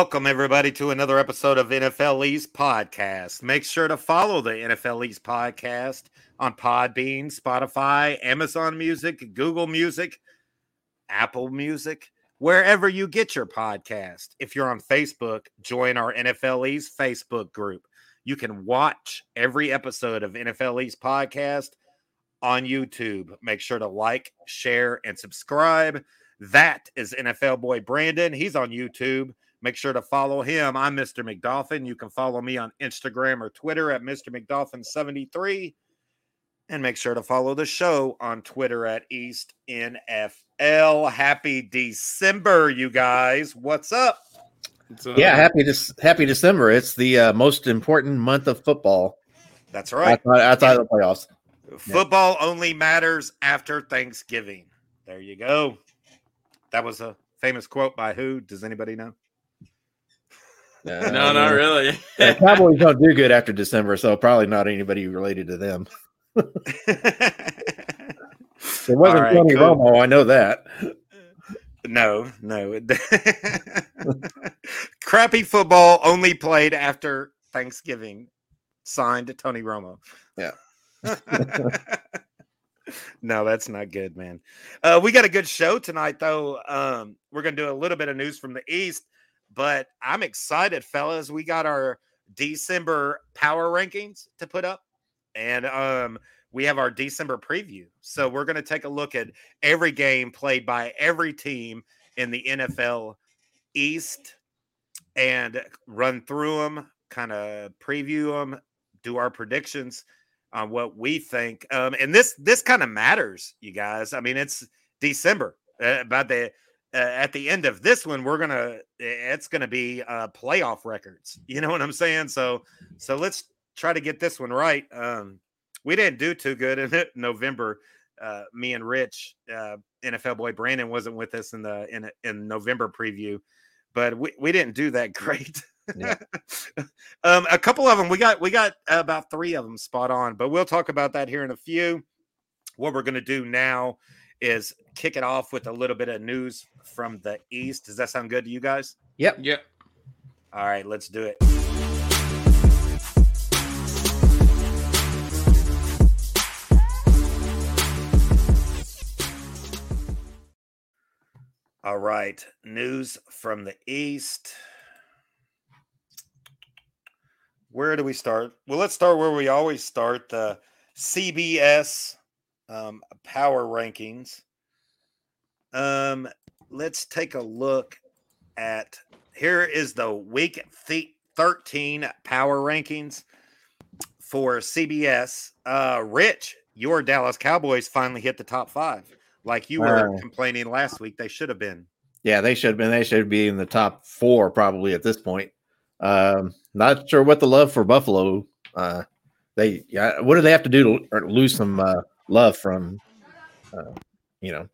Welcome, everybody, to another episode of NFL East Podcast. Make sure to follow the NFL East Podcast on Podbean, Spotify, Amazon Music, Google Music, Apple Music, wherever you get your podcast. If you're on Facebook, join our NFL East Facebook group. You can watch every episode of NFL East Podcast on YouTube. Make sure to like, share, and subscribe. That is NFL boy Brandon. He's on YouTube. Make sure to follow him. I'm Mr. McDolphin. You can follow me on Instagram or Twitter at Mr. McDolphin73. And make sure to follow the show on Twitter at East NFL. Happy December, you guys. What's up? Yeah, happy this happy December. It's the uh, most important month of football. That's right. Outside, outside of the playoffs. Football yeah. only matters after Thanksgiving. There you go. That was a famous quote by who? Does anybody know? Uh, no, not really. the Cowboys don't do good after December, so probably not anybody related to them. it wasn't right, Tony cool. Romo, I know that. No, no. Crappy football only played after Thanksgiving. Signed Tony Romo. Yeah. no, that's not good, man. Uh, we got a good show tonight, though. Um, we're going to do a little bit of news from the East, but I'm excited, fellas. We got our December power rankings to put up, and um, we have our December preview. So we're going to take a look at every game played by every team in the NFL East and run through them, kind of preview them, do our predictions on what we think. Um, and this this kind of matters, you guys. I mean, it's December. Uh, by the uh, at the end of this one, we're gonna it's gonna be uh, playoff records. You know what I'm saying? So so let's try to get this one right. Um, we didn't do too good in November. Uh, me and Rich, uh, NFL boy Brandon wasn't with us in the in in November preview, but we, we didn't do that great. Yeah. um, a couple of them we got we got about three of them spot on, but we'll talk about that here in a few. What we're going to do now is kick it off with a little bit of news from the East. Does that sound good to you guys? Yep. Yep. All right, let's do it. All right, news from the East where do we start? Well, let's start where we always start the CBS um, power rankings. Um, let's take a look at here is the week th- 13 power rankings for CBS. Uh, Rich, your Dallas Cowboys finally hit the top five, like you were uh, complaining last week. They should have been. Yeah, they should have been. They should be in the top four probably at this point. Um, not sure what the love for Buffalo. Uh, they yeah, what do they have to do to lose some uh, love from, uh, you know,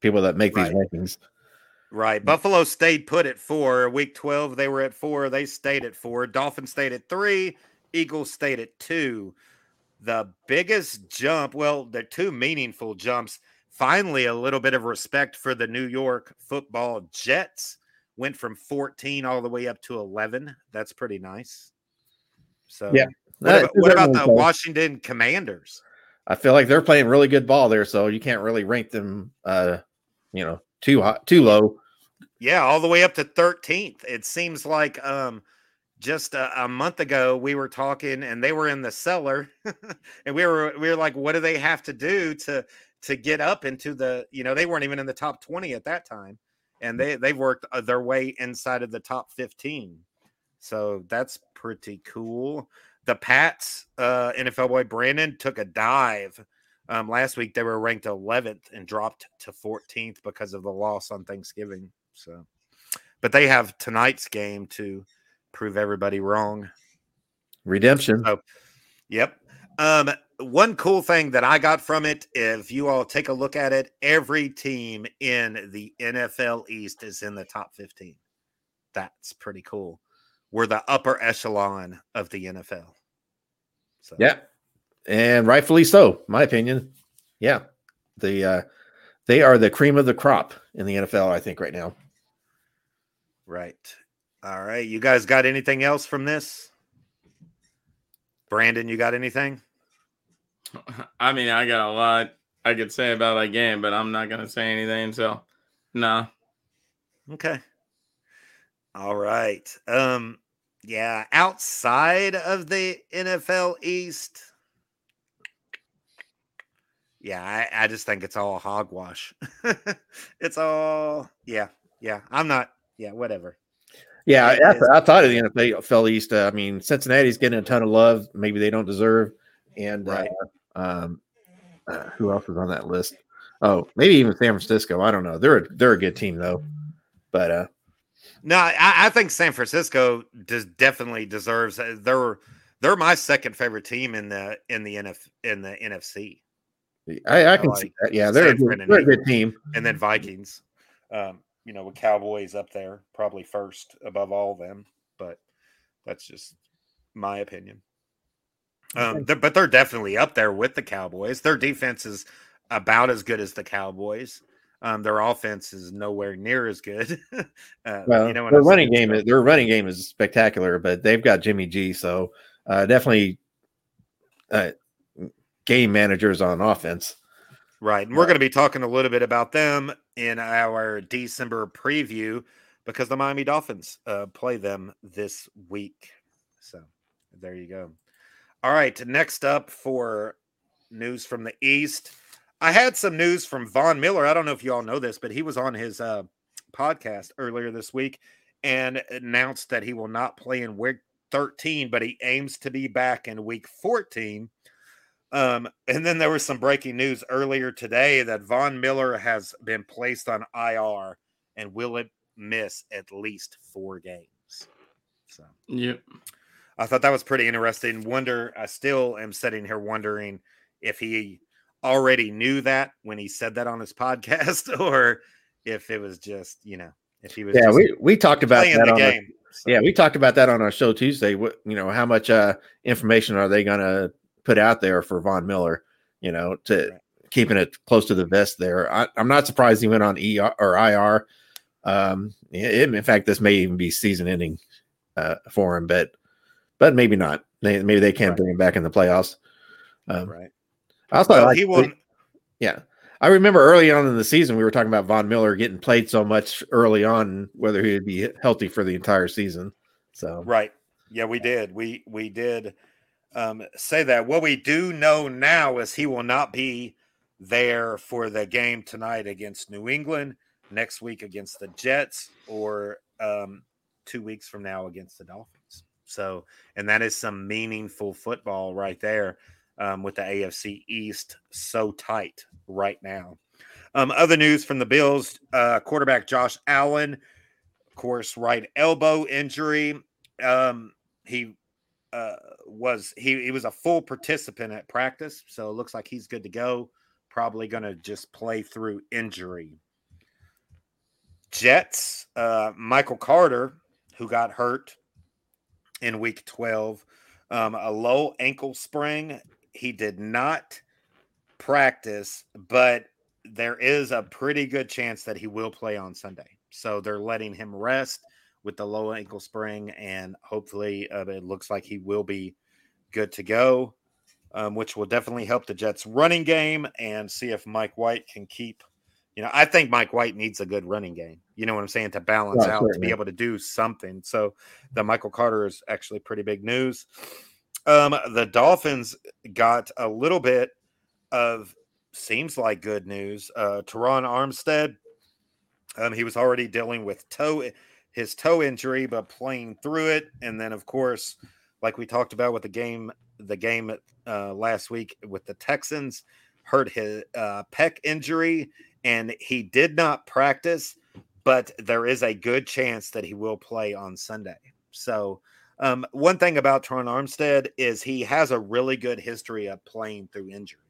people that make right. these rankings? Right. Buffalo stayed put at four. Week 12, they were at four. They stayed at four. Dolphins stayed at three. Eagles stayed at two. The biggest jump, well, the two meaningful jumps. Finally, a little bit of respect for the New York football Jets went from 14 all the way up to 11. That's pretty nice. So, yeah. What about, what about the Washington Commanders? I feel like they're playing really good ball there, so you can't really rank them, uh, you know, too hot, too low. Yeah, all the way up to 13th. It seems like um, just a, a, month ago we were talking, and they were in the cellar, and we were we were like, what do they have to do to to get up into the? You know, they weren't even in the top 20 at that time and they they've worked uh, their way inside of the top 15 so that's pretty cool the pats uh nfl boy brandon took a dive um last week. They were ranked 11th and dropped to 14th because of the loss on thanksgiving so. But they have tonight's game to prove everybody wrong. Redemption. So, yep. Um one cool thing that I got from it, if you all take a look at it, every team in the NFL East is in the top 15. That's pretty cool. We're the upper echelon of the NFL. So. Yeah. And rightfully so, my opinion. Yeah. The uh they are the cream of the crop in the NFL, I think, right now. Right. All right. You guys got anything else from this? Brandon, you got anything? I mean, I got a lot I could say about that game, but I'm not gonna say anything. So, no. Okay. All right. Um. Yeah. Outside of the NFL East. Yeah, I, I just think it's all hogwash. it's all yeah, yeah. I'm not yeah, whatever. Yeah, I, I, thought of the NFL East. Uh, I mean, Cincinnati's getting a ton of love. Maybe they don't deserve. And right. uh, um, uh, who else is on that list? Oh, maybe even San Francisco. I don't know. They're a, they're a good team though. But uh, no, I, I think San Francisco does definitely deserves. Uh, they're they're my second favorite team in the in the NF in the NFC. I, I can like see that. Yeah, they're, a good, they're a good team. And then Vikings. Um, you know, with Cowboys up there, probably first above all of them. But that's just my opinion. Um, they're, but they're definitely up there with the Cowboys. Their defense is about as good as the Cowboys. Um, their offense is nowhere near as good. uh, well, you know, their running game, is, their running game is spectacular, but they've got Jimmy G, so uh, definitely uh, game managers on offense. Right. And we're going to be talking a little bit about them in our December preview because the Miami Dolphins uh, play them this week. So there you go. All right. Next up for news from the East. I had some news from Von Miller. I don't know if you all know this, but he was on his uh, podcast earlier this week and announced that he will not play in week 13, but he aims to be back in week 14 um, and then there was some breaking news earlier today that Von Miller has been placed on IR and will it miss at least four games. So, yep. I thought that was pretty interesting. Wonder, I still am sitting here wondering if he already knew that when he said that on his podcast, or if it was just, you know, if he was. Yeah, we we talked about that on game. so. Yeah, we talked about that on our show Tuesday. What you know, how much uh, information are they going to put out there for Von Miller, you know, to right. keeping it close to the vest there. I, am not surprised he went on ER or IR. Um, it, in fact, this may even be season ending uh, for him, but but maybe not. maybe they can't right. bring him back in the playoffs. Um, right. I also well, like, he won. Yeah. I remember early on in the season, we were talking about Von Miller getting played so much early on, whether he would be healthy for the entire season. So, right. Yeah, we did. We, we did um, say that. What we do know now is he will not be there for the game tonight against New England, next week against the Jets, or um, two weeks from now against the Dolphins. So, and that is some meaningful football right there um, with the AFC East so tight right now. Um, other news from the Bills uh, quarterback Josh Allen, of course, right elbow injury. Um, he uh, was he, he was a full participant at practice, so it looks like he's good to go. Probably going to just play through injury. Jets, uh, Michael Carter, who got hurt in week 12, um, a low ankle sprain. He did not practice, but there is a pretty good chance that he will play on Sunday. So they're letting him rest with the low ankle sprain, and hopefully uh, it looks like he will be good to go, um, which will definitely help the Jets' running game and see if Mike White can keep. You know, I think Mike White needs a good running game. You know what I'm saying to balance out to be able to do something. So the Michael Carter is actually pretty big news. Um, the Dolphins got a little bit of seems like good news. Uh, Terron Armstead, um, he was already dealing with toe his toe injury, but playing through it. And then, of course, like we talked about with the game, the game uh, last week with the Texans, hurt his uh, pec injury, and he did not practice. But there is a good chance that he will play on Sunday. So, um, one thing about Terron Armstead is he has a really good history of playing through injury.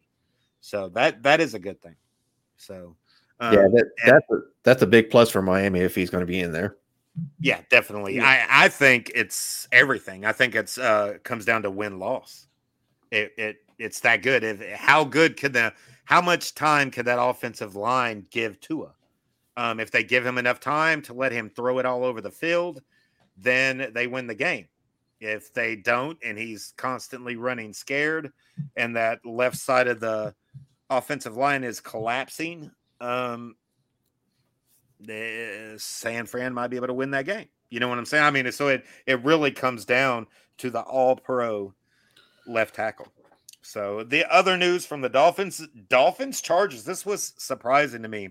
So that that is a good thing. So um, yeah, that, that's a, that's a big plus for Miami if he's going to be in there. Yeah, definitely. Yeah. I I think it's everything. I think it's uh comes down to win loss. It it it's that good. If how good could the how much time could that offensive line give Tua? Um, if they give him enough time to let him throw it all over the field, then they win the game. If they don't, and he's constantly running scared, and that left side of the offensive line is collapsing, um, the San Fran might be able to win that game. You know what I'm saying? I mean, so it it really comes down to the All Pro left tackle. So the other news from the Dolphins, Dolphins Chargers. This was surprising to me.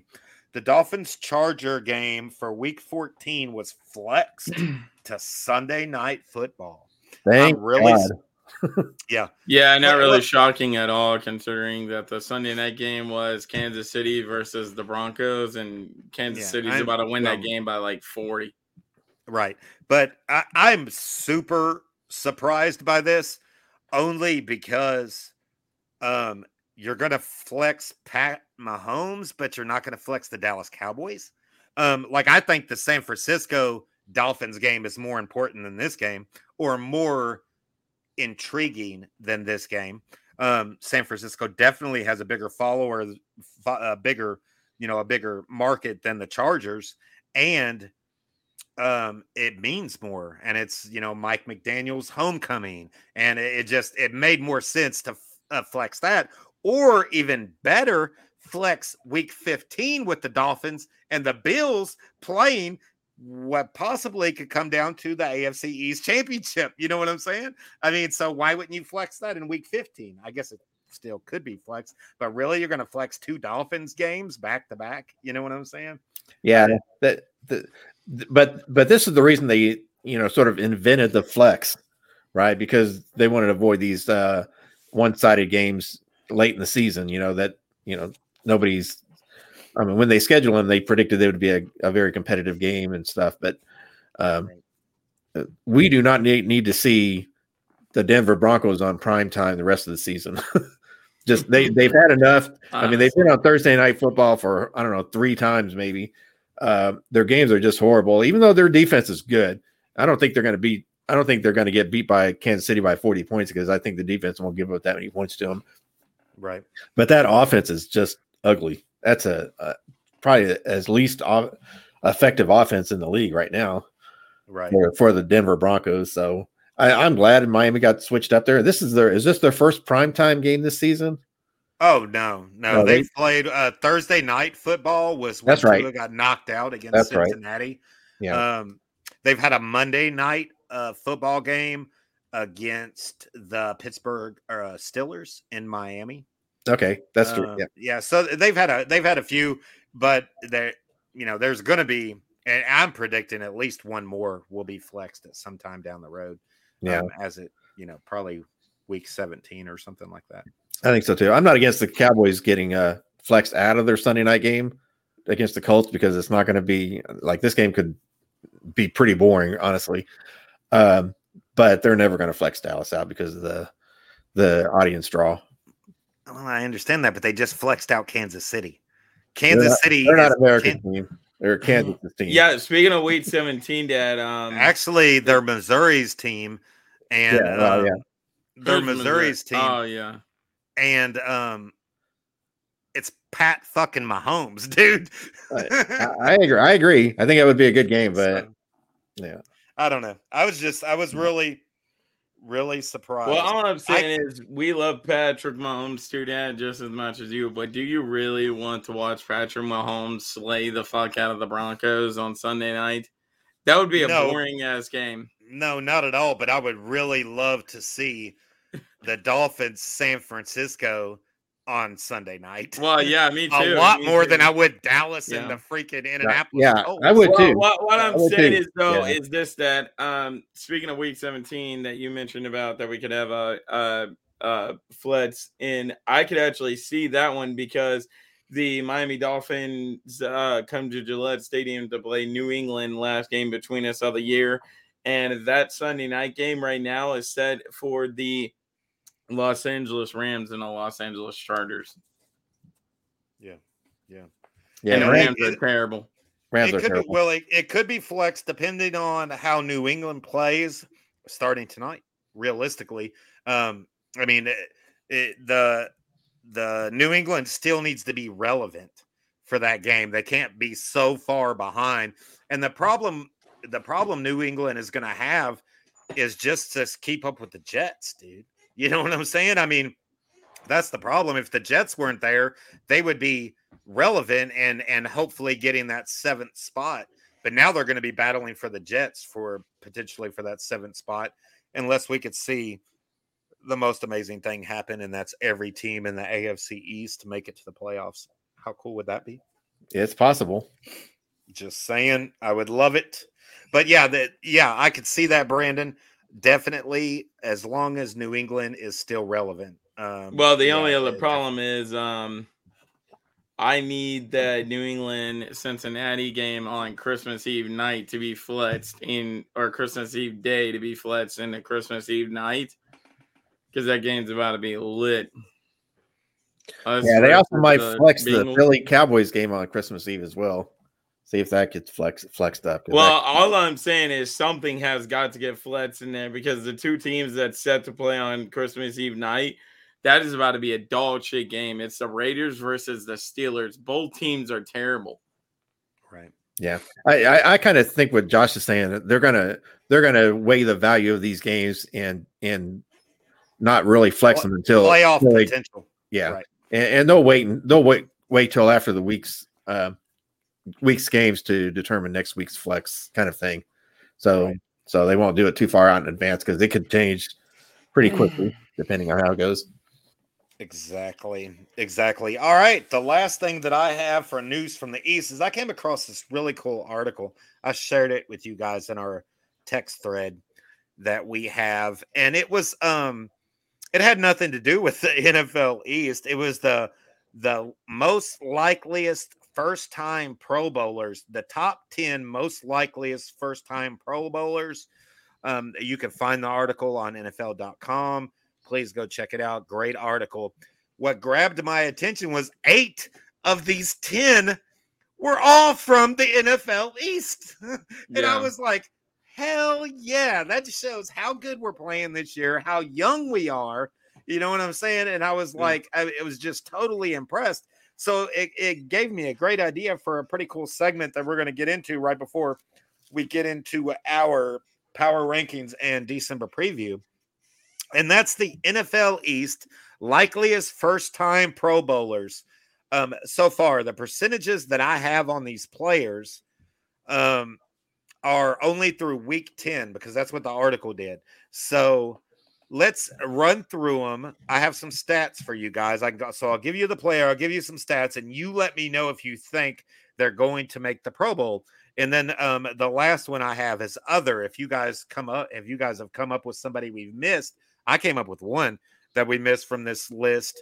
The Dolphins Charger game for Week 14 was flexed to Sunday Night Football. Thank I'm really, God. yeah, Yeah, not really look- shocking at all, considering that the Sunday night game was Kansas City versus the Broncos, and Kansas Yeah, City's I'm- about to win that um, game by like 40. right. But I, I'm super surprised by this only because um, you're going to flex Pat Mahomes, but you're not going to flex the Dallas Cowboys. Um, like I think the San Francisco Dolphins game is more important than this game, or more intriguing than this game. Um, San Francisco definitely has a bigger follower, a bigger, you know, a bigger market than the Chargers, and um, it means more. And it's you know Mike McDaniel's homecoming, and it, just it made more sense to uh, flex that, or even better, flex Week 15 with the Dolphins and the Bills playing what possibly could come down to the AFC East Championship. You know what I'm saying? I mean, so why wouldn't you flex that in week 15? I guess it still could be flexed, but really you're going to flex two Dolphins games back to back. You know what I'm saying? Yeah, that, the, but but this is the reason they you know sort of invented the flex, right? Because they wanted to avoid these uh, one-sided games late in the season. You know that you know nobody's. I mean, when they schedule them, they predicted it would be a, a very competitive game and stuff. But um, uh, we do not need, need to see the Denver Broncos on prime time the rest of the season. Just they they've had enough. I mean, they've been on Thursday night football for I don't know three times maybe. Uh, their games are just horrible. Even though their defense is good, I don't think they're going to beat. I don't think they're going to get beat by Kansas City by forty points because I think the defense won't give up that many points to them. Right. But that offense is just ugly. That's a, a probably as least o- effective offense in the league right now Right. for, for the Denver Broncos. So I, I'm glad Miami got switched up there. This is their is this their first primetime game this season? Oh no, no, No, they, they- played uh, Thursday night football was when That's right. Tua got knocked out against That's right. Cincinnati. Yeah. Um, they've had a Monday night uh, football game against the Pittsburgh uh, Steelers in Miami. Okay, that's true. Um, Yeah. yeah. So they've had a they've had a few, but there, you know, there's going to be, and I'm predicting at least one more will be flexed at some time down the road. Yeah. um, as it, you know, probably week 17 or something like that. I think so too. I'm not against the Cowboys getting uh flexed out of their Sunday night game against the Colts because it's not going to be like this game could be pretty boring, honestly. Um, but they're never going to flex Dallas out because of the the audience draw. Well, I understand that, but they just flexed out Kansas City. They're Kansas not- City. They're not American Kan- team. They're Kansas team. Yeah, speaking of week 17, Dad, um, Actually, they're Missouri's team, and Yeah, well, um, yeah. they're who's Missouri's team, Oh, yeah. and um, it's Pat fucking Mahomes, dude. I, I agree. I agree. I think it would be a good game, but So, yeah. I don't know. I was just, I was really, really surprised. Well, all I'm saying is we love Patrick Mahomes too, Dad, just as much as you. But do you really want to watch Patrick Mahomes slay the fuck out of the Broncos on Sunday night? That would be a No. boring ass game. no, not at all. But I would really love to see the Dolphins, San Francisco, on Sunday night. Well, yeah, me too. a lot me more too. than I would Dallas Yeah. and the freaking Indianapolis. yeah, Colts. I would Well, too. what, what I I'm saying too. is though Yeah. is this that um speaking of week 17 that you mentioned about that we could have a uh uh floods in I could actually see that one because the Miami Dolphins uh come to Gillette Stadium to play New England last game between us of the year and that Sunday night game right now is set for the Los Angeles Rams and the Los Angeles Chargers. Yeah, yeah, yeah. and the Rams, Rams are terrible. Rams it are could be, terrible. well, it, it could be flexed depending on how New England plays starting tonight. Realistically, um, I mean, it, it, the the New England still needs to be relevant for that game. They can't be so far behind. And the problem the problem New England is going to have is just to keep up with the Jets, dude. You know what I'm saying? I mean, that's the problem. If the Jets weren't there, they would be relevant and and hopefully getting that seventh spot. But now they're going to be battling for the Jets for potentially for that seventh spot, unless we could see the most amazing thing happen, and that's every team in the AFC East to make it to the playoffs. How cool would that be? It's possible. Just saying, I would love it. But yeah, that yeah, I could see that, Brandon. Definitely, as long as New England is still relevant. Um, Well, the yeah, only other it- problem is um I need the New England Cincinnati game on Christmas Eve night to be flexed in or Christmas Eve day to be flexed into Christmas Eve night because that game's about to be lit. Us Yeah, they also might the flex the Philly Cowboys game on Christmas Eve as well. See if that gets flex flexed up. Well, that- all I'm saying is something has got to get flexed in there because the two teams that's set to play on Christmas Eve night, that is about to be a dog shit game. It's the Raiders versus the Steelers. Both teams are terrible. right. I, I, I kind of think what Josh is saying that they're gonna they're gonna weigh the value of these games and and not really flex them until Playoff until they- potential. yeah, Right. and, and they'll wait and they'll wait wait till after the week's uh, week's games to determine next week's flex kind of thing. So Right. so they won't do it too far out in advance because it could change pretty quickly depending on how it goes. Exactly. Exactly. All right. The last thing that I have for news from the East is I came across this really cool article. I shared it with you guys in our text thread that we have. And it was um it had nothing to do with the NFL East. It was the the most likeliest first time pro bowlers, the top 10 most likeliest first time pro bowlers. Um, you can find the article on NFL.com please go check it out. Great article. What grabbed my attention was eight of these 10 were all from the NFL East. and I was like, hell yeah. That just shows how good we're playing this year, how young we are. You know what I'm saying? And I was Yeah. like, I, it was just totally impressed. So it, it gave me a great idea for a pretty cool segment that we're going to get into right before we get into our power rankings and December preview and that's the NFL East likeliest first time Pro Bowlers. Um, so far, the percentages that I have on these players um, are only through week 10 because that's what the article did. So let's run through them. I have some stats for you guys. I can so I'll give you the player, I'll give you some stats, and you let me know if you think they're going to make the Pro Bowl. And then um, the last one I have is other. If you guys come up, if you guys have come up with somebody we've missed, I came up with one that we missed from this list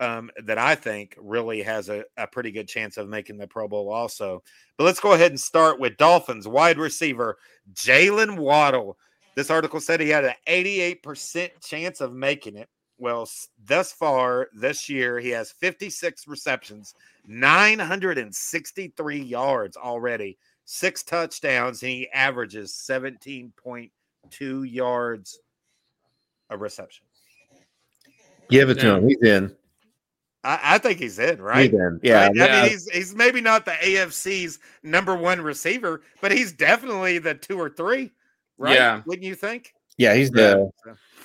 um, that I think really has a, a pretty good chance of making the Pro Bowl also. But let's go ahead and start with Dolphins wide receiver Jalen Waddle. This article said he had an 88% chance of making it. Well, thus far this year, he has 56 receptions, 963 yards already, six touchdowns, and he averages 17.2 yards a reception. Give it to him. He's in. I, I think he's in, right? He's in. Yeah. Right? I Yeah. mean, he's he's maybe not the AFC's number one receiver, but he's definitely the two or three, right? Yeah. Wouldn't you think? Yeah. He's the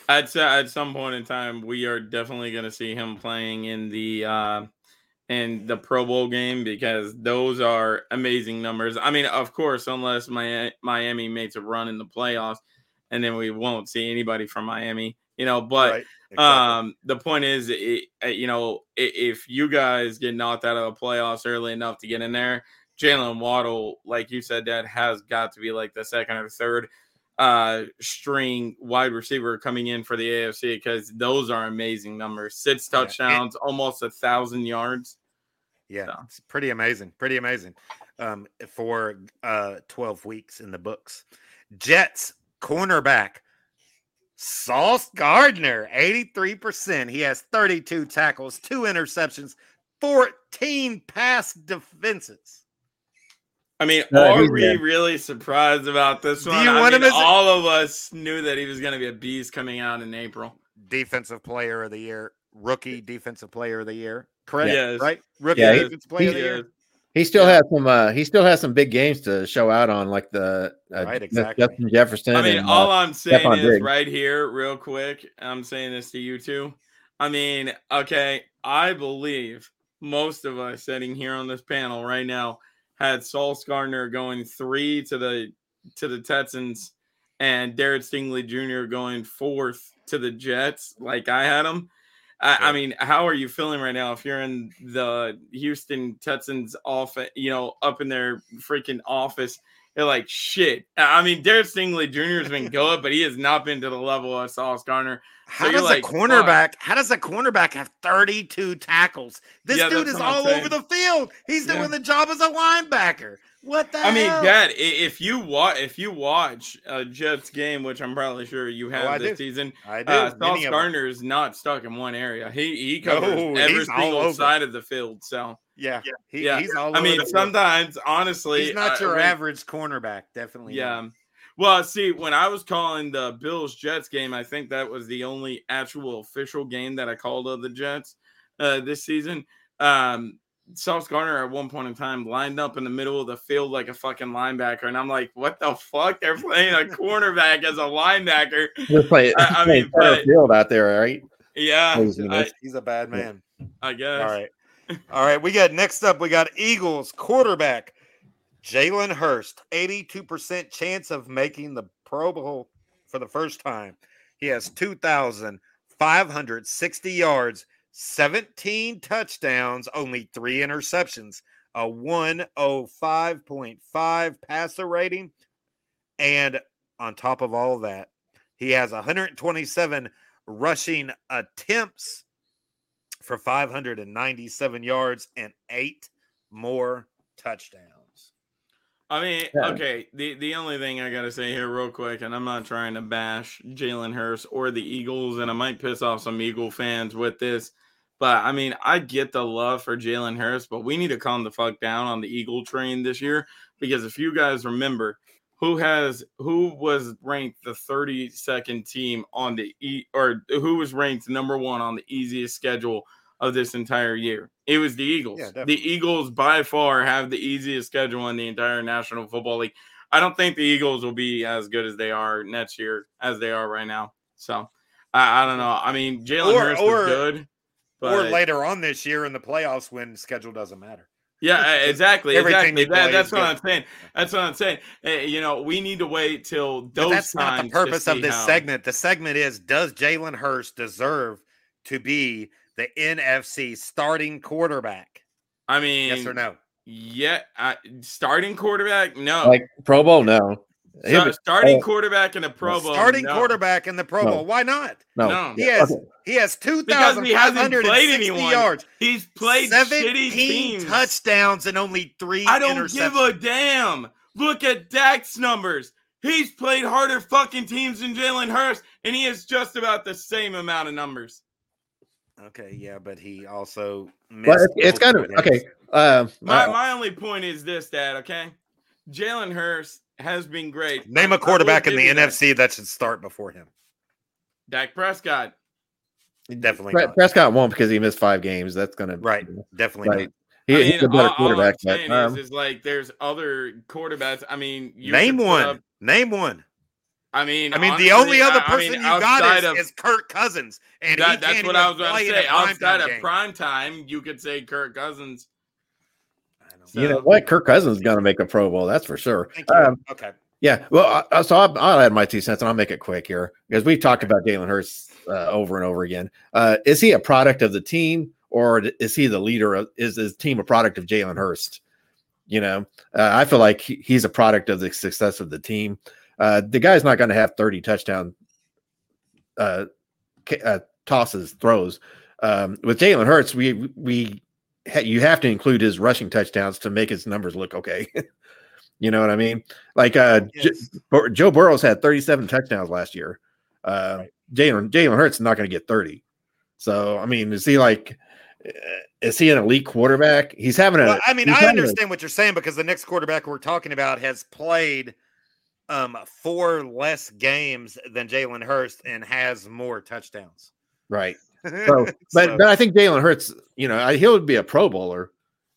I'd say at some point in time, we are definitely going to see him playing in the uh, in the Pro Bowl game because those are amazing numbers. I mean, of course, unless Mi- Miami makes a run in the playoffs, and then we won't see anybody from Miami, you know. But right. Exactly. um, the point is, it, uh, you know, if you guys get knocked out of the playoffs early enough to get in there, Jalen Waddle, like you said, that has got to be like the second or third uh string wide receiver coming in for the AFC because those are amazing numbers. Six Yeah, touchdowns, almost a thousand yards. yeah, so. it's pretty amazing, pretty amazing. Um, for uh 12 weeks in the books. Jets cornerback Sauce Gardner, 83%. He has 32 tackles, two interceptions, 14 pass defenses. I mean, No, are we good. really surprised about this Do one? you I want him mean, as a- all of us knew that he was going to be a beast coming out in April. defensive player of the year, rookie defensive player of the year. Correct? Yes. Right? Rookie Yeah, he- defensive player of the year. He still Yeah. has some. Uh, he still has some big games to show out on, like the uh, Right, exactly. Justin Jefferson. I mean, and, all uh, I'm saying Stephon is Diggs. right here, real quick. I'm saying this to you too. I mean, okay, I believe most of us sitting here on this panel right now had Sauce Gardner going three to the to the Texans and Derek Stingley Jr. going fourth to the Jets, like I had him. I, I mean, how are you feeling right now if you're in the Houston Texans office, you know, up in their freaking office? They're like, shit. I mean, Derek Stingley Jr. has been good, but he has not been to the level of Sauce Gardner. How does like, a cornerback? How does a cornerback have 32 tackles? This Yeah, dude is all over the field. He's Yeah. doing the job as a linebacker. What the I mean, hell? Dad, if you watch if you watch a Jets game, which I'm probably sure you have Oh, this do. season, I do. uh, Sauce. Gardner is not stuck in one area. He he covers No, every single side of the field. So Yeah, he, Yeah. he's all I over mean, the field. sometimes honestly, he's not uh, your when- average cornerback. Definitely. Yeah. not. Well, see, when I was calling the Bills Jets game, I think that was the only actual official game that I called of the Jets uh, this season. Um, Sauce Gardner at one point in time lined up in the middle of the field like a fucking linebacker, and I'm like, "What the fuck? They're playing a cornerback as a linebacker." Just play, I- I mean, center but- field out there, right? Yeah, I, He's a bad man. I guess. All right. All right. We got next up, we got Eagles quarterback Jalen Hurts, 82% chance of making the Pro Bowl for the first time. He has 2,560 yards, 17 touchdowns, only three interceptions, a 105.5 passer rating. And on top of all that, he has 127 rushing attempts for 597 yards and eight more touchdowns. I mean, Yeah. okay. The the only thing I gotta say here, real quick, and I'm not trying to bash Jalen Hurts or the Eagles, and I might piss off some Eagle fans with this, but I mean, I get the love for Jalen Hurts, but we need to calm the fuck down on the Eagle train this year because if you guys remember, who has who was ranked the 32nd team on the e or who was ranked number one on the easiest schedule of this entire year. It was the Eagles. Yeah, the. Eagles by far have the easiest schedule in the entire National Football League. I don't think the Eagles will be as good as they are next year as they are right now. So I, I don't know. I mean, Jalen or- is good, but or later on this year in the playoffs when schedule doesn't matter. Yeah, exactly, Everything exactly. That, that's what. I'm saying. That's what I'm saying. Eh, you know, we need to wait till But those. that's not the purpose of this how- segment. The segment is Does Jalen Hurts deserve to be the NFC starting quarterback? I mean, Yes or no? Yeah, I, starting quarterback, no. Like Pro Bowl, no. He'll starting oh, quarterback in the Pro Bowl. starting no. quarterback in the Pro No. Bowl. Why not? no. No. He has Okay. he has two Because thousand he five hasn't hundred played and sixty anyone. yards, He's played seventeen shitty teams. touchdowns, and only three. I don't give a damn. Look at Dak's numbers. He's played harder fucking teams than Jalen Hurts, and he has just about the same amount of numbers. Okay, yeah, but he also missed. But it's, it's kind of games. okay. Uh, My uh, my only point is this, Dad. Okay, Jalen Hurts has been great. Name a quarterback in the that. NFC that should start before him. Dak Prescott. Definitely Pre- Prescott won't because he missed five games. That's gonna Right. Definitely Right. He, I mean, he's a better all, all quarterback. I'm saying but, um, is, is like there's other quarterbacks. I mean, you Name one. up- Name one. I mean, I mean, the only other I- I person mean, you got is, of- is Kirk Cousins, and that, he that's can't what even I was going play to say. Outside of game. prime time, you could say Kirk Cousins. Don't you know what? Kirk Cousins is gonna make a Pro Bowl. That's for sure. Um, okay. Yeah, well, I, so I'll, I'll add my two cents and I'll make it quick here because we've talked about Jalen Hurts uh, over and over again. Uh, is he a product of the team or is he the leader? Of, is his team a product of Jalen Hurts? You know, uh, I feel like he, he's a product of the success of the team. Uh, the guy's not going to have 30 touchdown uh, uh, tosses, throws. Um, with Jalen Hurts, we, we, you have to include his rushing touchdowns to make his numbers look okay. you know what I mean? Like, uh, Yes. Bur- Joe Burrows had 37 touchdowns last year. Uh, Right. Jalen Jalen Hurts is not going to get 30. So I mean, is he like, uh, is he an elite quarterback? He's having a. Well, I mean, I having a- understand what you're saying because the next quarterback we're talking about has played um four less games than Jalen Hurts and has more touchdowns. right. So, but So, but I think Jalen Hurts, you know, I, he'll be a Pro Bowler.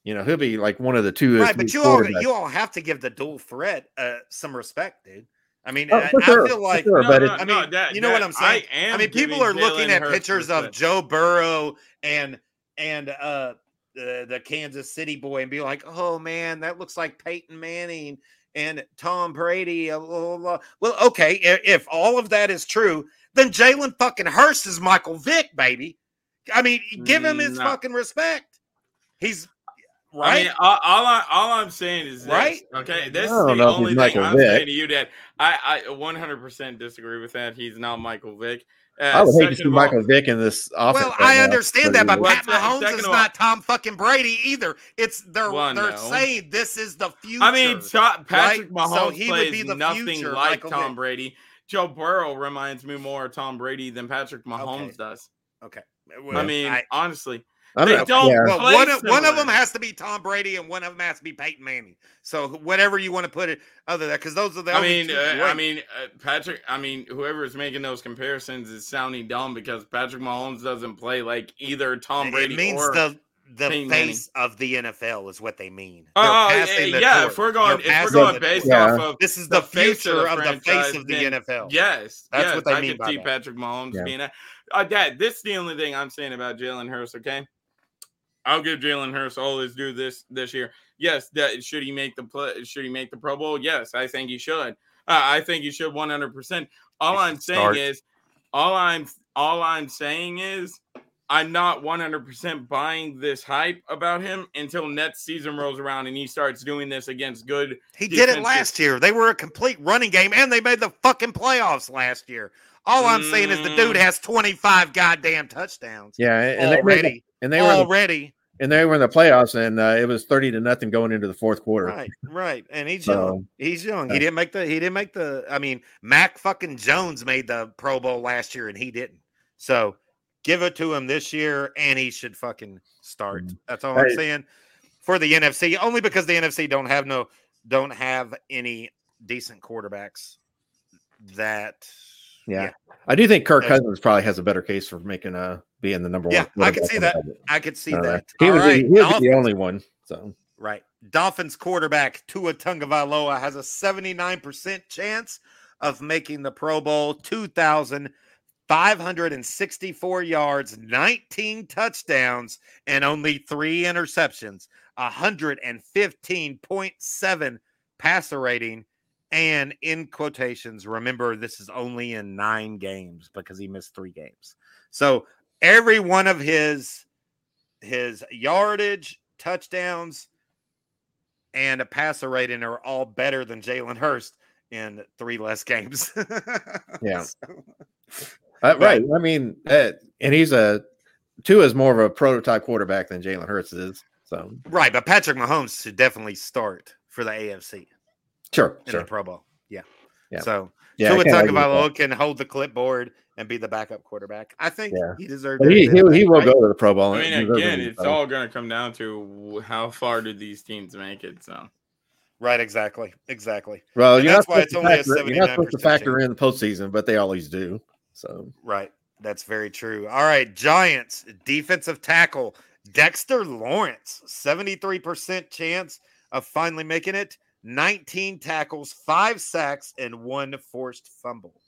You know, he'll be like one of the two. right, but you all you all have to give the dual threat uh, some respect, dude. I mean, Oh, I, for I feel like sure, No, but no, it's- I no, mean, that- you know what I'm saying? I, am I mean, people giving are looking Jalen at Hurts pictures of respect. Joe Burrow and and uh the, the Kansas City boy and be like, "Oh man, that looks like Peyton Manning and Tom Brady." uh, blah, blah, blah." Well, okay, i- if all of that is true, then Jalen fucking Hurts is Michael Vick, baby. I mean, give him his No. fucking respect. He's I right. mean, all, all, I, all I'm saying is this, Right? Okay, this is I don't the know if he's only thing Michael I'm Vick. saying to you that I, I 100% disagree with that. He's not Michael Vick. Uh, I would hate to see all- Michael Vick in this offense. Well, right I understand that, but he- Pat Mahomes second is all- not Tom fucking Brady either. It's they're Well, they're no. saying this is the future. I mean, Ta- Patrick right? So Mahomes he would plays be the nothing future like Michael Tom Vick. Brady. Joe Burrow reminds me more of Tom Brady than Patrick Mahomes Okay. does. okay. I mean, I- honestly, I'm they don't yeah. well, play one of, one of them has to be Tom Brady and one of them has to be Peyton Manning. So whatever you want to put it, other than that, because those are the I only mean, two uh, I mean, uh, Patrick. I mean, whoever is making those comparisons is sounding dumb because Patrick Mahomes doesn't play like either Tom Brady it means or. the the Peyton Manning. face of the NFL is what they mean. Oh, They're oh, yeah, yeah, if we're going, They're if we're going based. Yeah. off of this is the the, face of future the of the, face of the then NFL. Yes, That's yes, what they I mean could by see that. Patrick Mahomes Yeah. being that. Uh, Dad, this is the only thing I'm saying about Jalen Hurts. Okay, I'll give Jalen Hurts all his due this this year. Yes, that should he make the play? Should he make the Pro Bowl? Yes, I think he should. Uh, I think he should 100. percent All I'm saying start. is, all I'm all I'm saying is, I'm not 100 percent buying this hype about him until next season rolls around and he starts doing this against good He did it last year. They were a complete running game, and they made the fucking playoffs last year. All I'm saying is the dude Mm. has 25 goddamn touchdowns Yeah, and and they, made already. and they were in already. And they were in the playoffs, and uh, it was thirty to nothing going into the fourth quarter. Right, right. And he's So, young. He's young. He didn't make the. He didn't make the. I mean, Mac fucking Jones made the Pro Bowl last year, and he didn't. So give it to him this year, and he should fucking start. Mhm. That's all I'm saying for the NFC. Only because the NFC don't have no don't have any decent quarterbacks. That Yeah. I do think Kirk Cousins probably has a better case for making uh being the number one. Yeah, I can quarterback see that. I could see Uh, that. He was, right, he was the only one. So Right. Dolphins quarterback Tua Tagovailoa has a 79% chance of making the Pro Bowl, 2,564 yards, 19 touchdowns, and only three interceptions, 115.7 passer rating. And in quotations, remember this is only in nine games because he missed three games. So every one of his his yardage, touchdowns, and a passer rating are all better than Jalen Hurts in three less games. Yeah. So- uh, Right. I mean, uh, and he's a two is more of a prototype quarterback than Jalen Hurts is. So right, but Patrick Mahomes should definitely start for the AFC sure, in sure. the Pro Bowl. Yeah. Yeah. So Yeah, I Tua can't argue with. Tagovailoa can hold the clipboard and be the backup quarterback. I think Yeah. he deserves he, it. he, he will right? go to the Pro Bowl. I mean, again, it's all going to come down to how far do these teams make it. So Right, exactly. Exactly. well. You're that's why it's supposed to only a factor- You're not supposed to factor in the postseason, but they always do. So Right. That's very true. All right. Giants defensive tackle Dexter Lawrence, 73% chance of finally making it. 19 tackles, five sacks, and one forced fumble.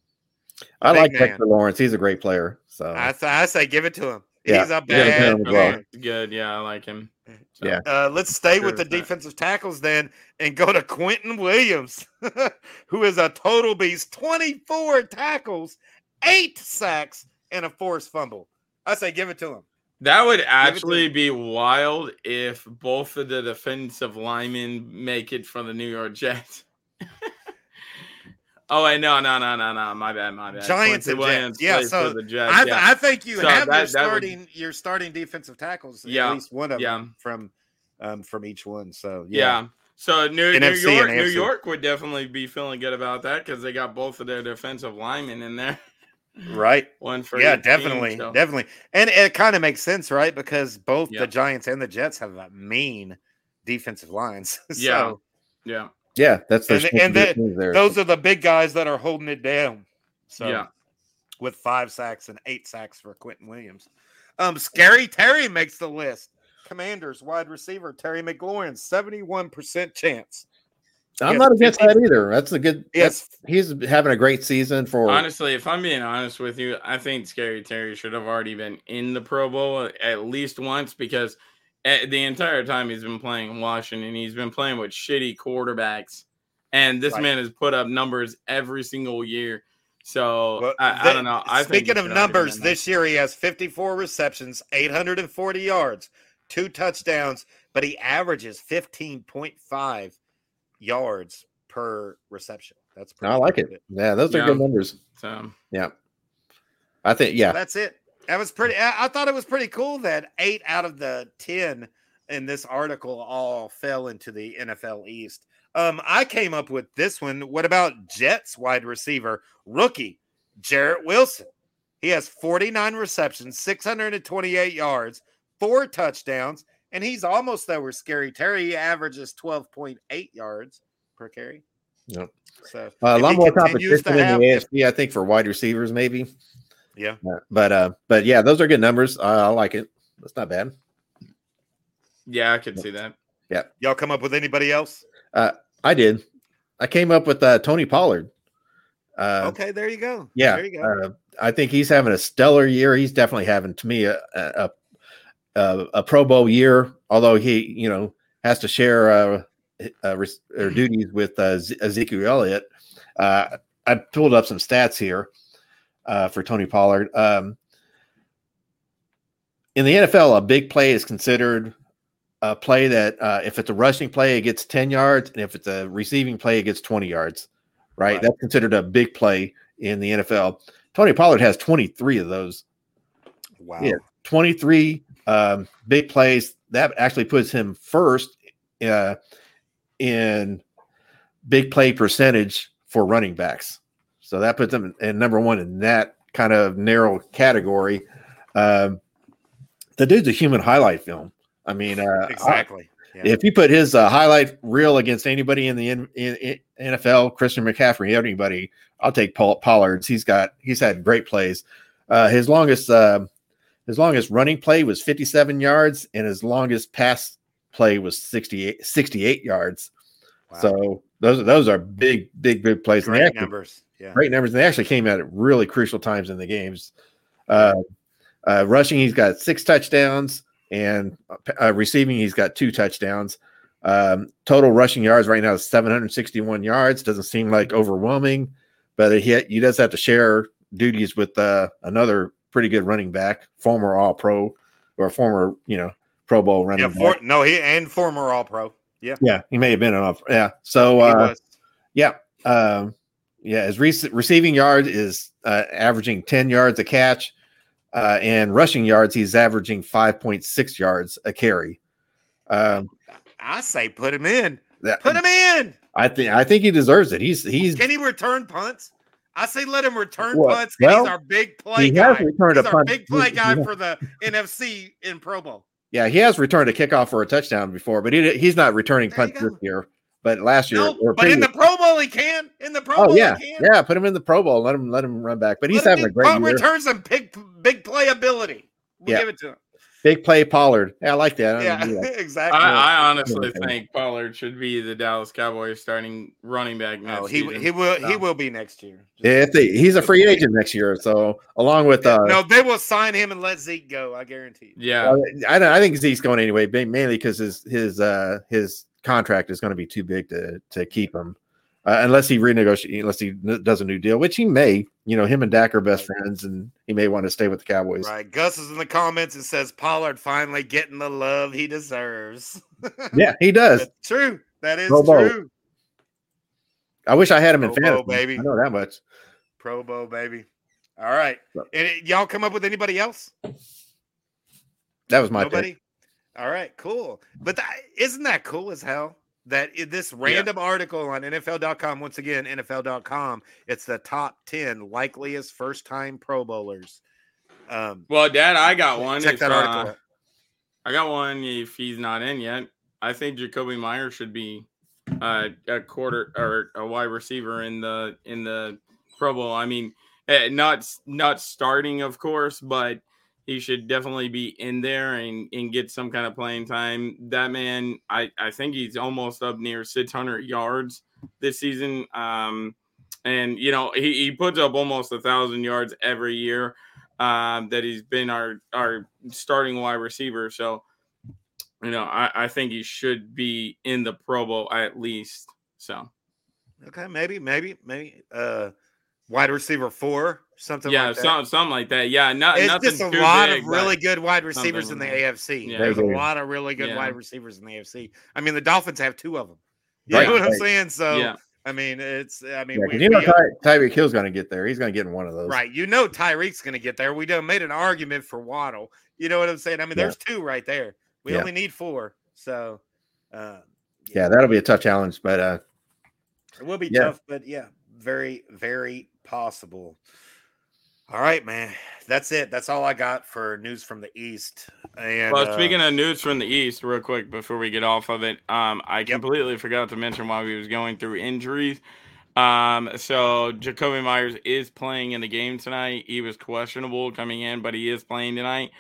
I Big like man. Dexter Lawrence. He's a great player. So I, th- I say give it to him. Yeah, He's a give it to bad him as well. man. good. Yeah, I like him. So, Yeah. Uh, let's stay Sure with the as that. defensive tackles then and go to Quinnen Williams, who is a total beast 24 tackles, eight sacks, and a forced fumble. I say give it to him. That would actually be wild if both of the defensive linemen make it for the New York Jets. oh wait, no, no, no, no, no. My bad, my bad. Giants Quincy and Williams Jets. Yeah, so the Jets. I, yeah. I think you So have your that- that would- starting your starting defensive tackles. Yeah, At least one of yeah. them from um, from each one. So yeah. yeah. So New, New York, New York would definitely be feeling good about that because they got both of their defensive linemen in there. Right. One for yeah, each team, definitely. so- Definitely. And it kind of makes sense, right? Because both Yeah. the Giants and the Jets have uh, mean defensive lines. Yeah. so Yeah, yeah, that's their And the- and the- there. those are the big guys that are holding it down. So yeah. with five sacks and eight sacks for Quinnen Williams. Um, Scary Terry makes the list. Commanders wide receiver Terry McLaurin, 71% chance. I'm Yes, not against that either. That's a good. Yes. Yes, he's having a great season for. Honestly, if I'm being honest with you, I think Scary Terry should have already been in the Pro Bowl at least once because the entire time he's been playing in Washington, he's been playing with shitty quarterbacks, and this Right. man has put up numbers every single year. So Well, I, I don't know. I speaking he of should already been numbers, in there. this year he has 54 receptions, 840 yards, two touchdowns, but he averages 15.5 yards per reception. That's I like it. good. Yeah, those are good numbers. So Yeah, I think. Yeah, That's it. That was pretty. I, I thought it was pretty cool that eight out of the 10 in this article all fell into the NFL East. Um, I came up with this one. What about Jets wide receiver rookie Garrett Wilson? He has 49 receptions, 628 yards, four touchdowns, and he's almost there with Scary Terry. He averages 12.8 yards per carry. Yep. So Uh, a lot more continues to competition in have- the AFC, I think, for wide receivers, maybe. Yeah. Uh, but uh, but yeah, those are good numbers. Uh, I like it. That's not bad. yeah, I could see that. Yeah. Y'all come up with anybody else? I did. I came up with uh, Tony Pollard. Uh, okay, there you go. Yeah, there you go. uh, I think he's having a stellar year. He's definitely having, to me, a a, a, a Pro Bowl year. Although he, you know, has to share uh, uh, res- duties with uh, Ezekiel Elliott. Uh, I pulled up some stats here uh, for Tony Pollard. Um, in the NFL, a big play is considered a play that uh, if it's a rushing play, it gets 10 yards, and if it's a receiving play, it gets 20 yards. Right? Right. That's considered a big play in the NFL. Tony Pollard has 23 of those. Wow. Yeah. 23 um, big plays. That actually puts him first uh, in big play percentage for running backs. So that puts him in number one in that kind of narrow category. Um, the dude's a human highlight film. I mean, uh, Exactly. Yeah. if you put his uh, highlight reel against anybody in the in, in, in NFL, Christian McCaffrey, anybody, I'll take Paul Pollard's. He's got he's had great plays. Uh, his longest uh, his longest running play was 57 yards, and his longest pass play was 68 68 yards. Wow. So those those are big big big plays. Great actually- numbers. Yeah. great numbers. They actually came out at really crucial times in the games. Uh, uh, rushing, he's got six touchdowns, and uh, receiving, he's got two touchdowns. Um, total rushing yards right now is 761 yards. Doesn't seem like overwhelming, but he, he does have to share duties with uh, another pretty good running back, former All Pro or former, you know, Pro Bowl running Yeah. back. For, no, he and former All Pro. Yeah. yeah, he may have been an off. Yeah, so uh, yeah. Um, yeah, his rec- receiving yard is uh, averaging 10 yards a catch, uh, and rushing yards, he's averaging 5.6 yards a carry. Um, I say put him in. that, Put him in. I think I think he deserves it. He's he's Can he return punts? I say let him return Well- punts. well, he's our big play he guy. has returned He's a our punt. big play guy for the NFC in Pro Bowl. yeah, he has returned a kickoff for a touchdown before, but he, he's not returning punts this year. But last year, No, but in the Pro Bowl he can. In the Pro oh Bowl yeah, he can. yeah, put him in the Pro Bowl. Let him let him run back. But he's Let having a great year. returns and big big playability. We'll Yeah. give it to him. Big play Pollard. Yeah, I like that. I Yeah, that. exactly. I, I honestly Okay. think Pollard should be the Dallas Cowboys starting running back next Oh, he season. he will he will be next year. Yeah, if they, he's a free agent next year. So along with uh, no, they will sign him and let Zeke go. I guarantee. you. Yeah, Uh, I, I think Zeke's going anyway, mainly because his his uh his contract is going to be too big to to keep him, uh, unless he renegotiates, unless he does a new deal, which he may. You know, him and Dak are best friends, and he may want to stay with the Cowboys. Right. Gus is in the comments and says Pollard finally getting the love he deserves. Yeah, he does. That's true. That is Pro Bowl. true. I wish I had him in Pro Bowl, fantasy. baby. I know that much. Pro Bowl, baby. All right. And it- y'all come up with anybody else? That was my Nobody. pick. All right, cool. But that, isn't that cool as hell? That this random article on NFL.com, once again, NFL.com, it's the top 10 likeliest first time Pro Bowlers. Um, well, Dad, I got one. check if, that article uh. I got one. If he's not in yet, I think Jakobi Meyer should be uh, a quarter or a wide receiver in the in the Pro Bowl. I mean, eh, not not starting, of course, but he should definitely be in there and, and get some kind of playing time. That man, I, I think he's almost up near 600 yards this season. Um, and you know he, he puts up almost a thousand yards every year um, that he's been our our starting wide receiver. So you know I, I think he should be in the Pro Bowl at least. So okay, maybe maybe maybe uh, wide receiver four something yeah like that. some, something like that yeah not, it's nothing just a too lot big, of really good wide receivers in the like AFC. Yeah. There's a lot of really good Yeah. wide receivers in the AFC. I mean, the Dolphins have two of them. You Right, know what I'm saying? So, yeah I mean, it's, I mean, Yeah, we, 'cause you know Ty, Tyreek Hill's going to get there. He's going to get in one of those. right. You know, Tyreek's going to get there. We done made an argument for Waddle. You know what I'm saying? I mean, Yeah. there's two right there. We Yeah. only need four. So, uh, Yeah, that'll be a tough challenge, but uh, It will be Yeah. tough, but yeah, very, very possible. All right, man. That's it. That's all I got for news from the East. And well uh, speaking of news from the east real quick before we get off of it um i completely forgot to mention while we was going through injuries um so jakobi meyers is playing in the game tonight he was questionable coming in but he is playing tonight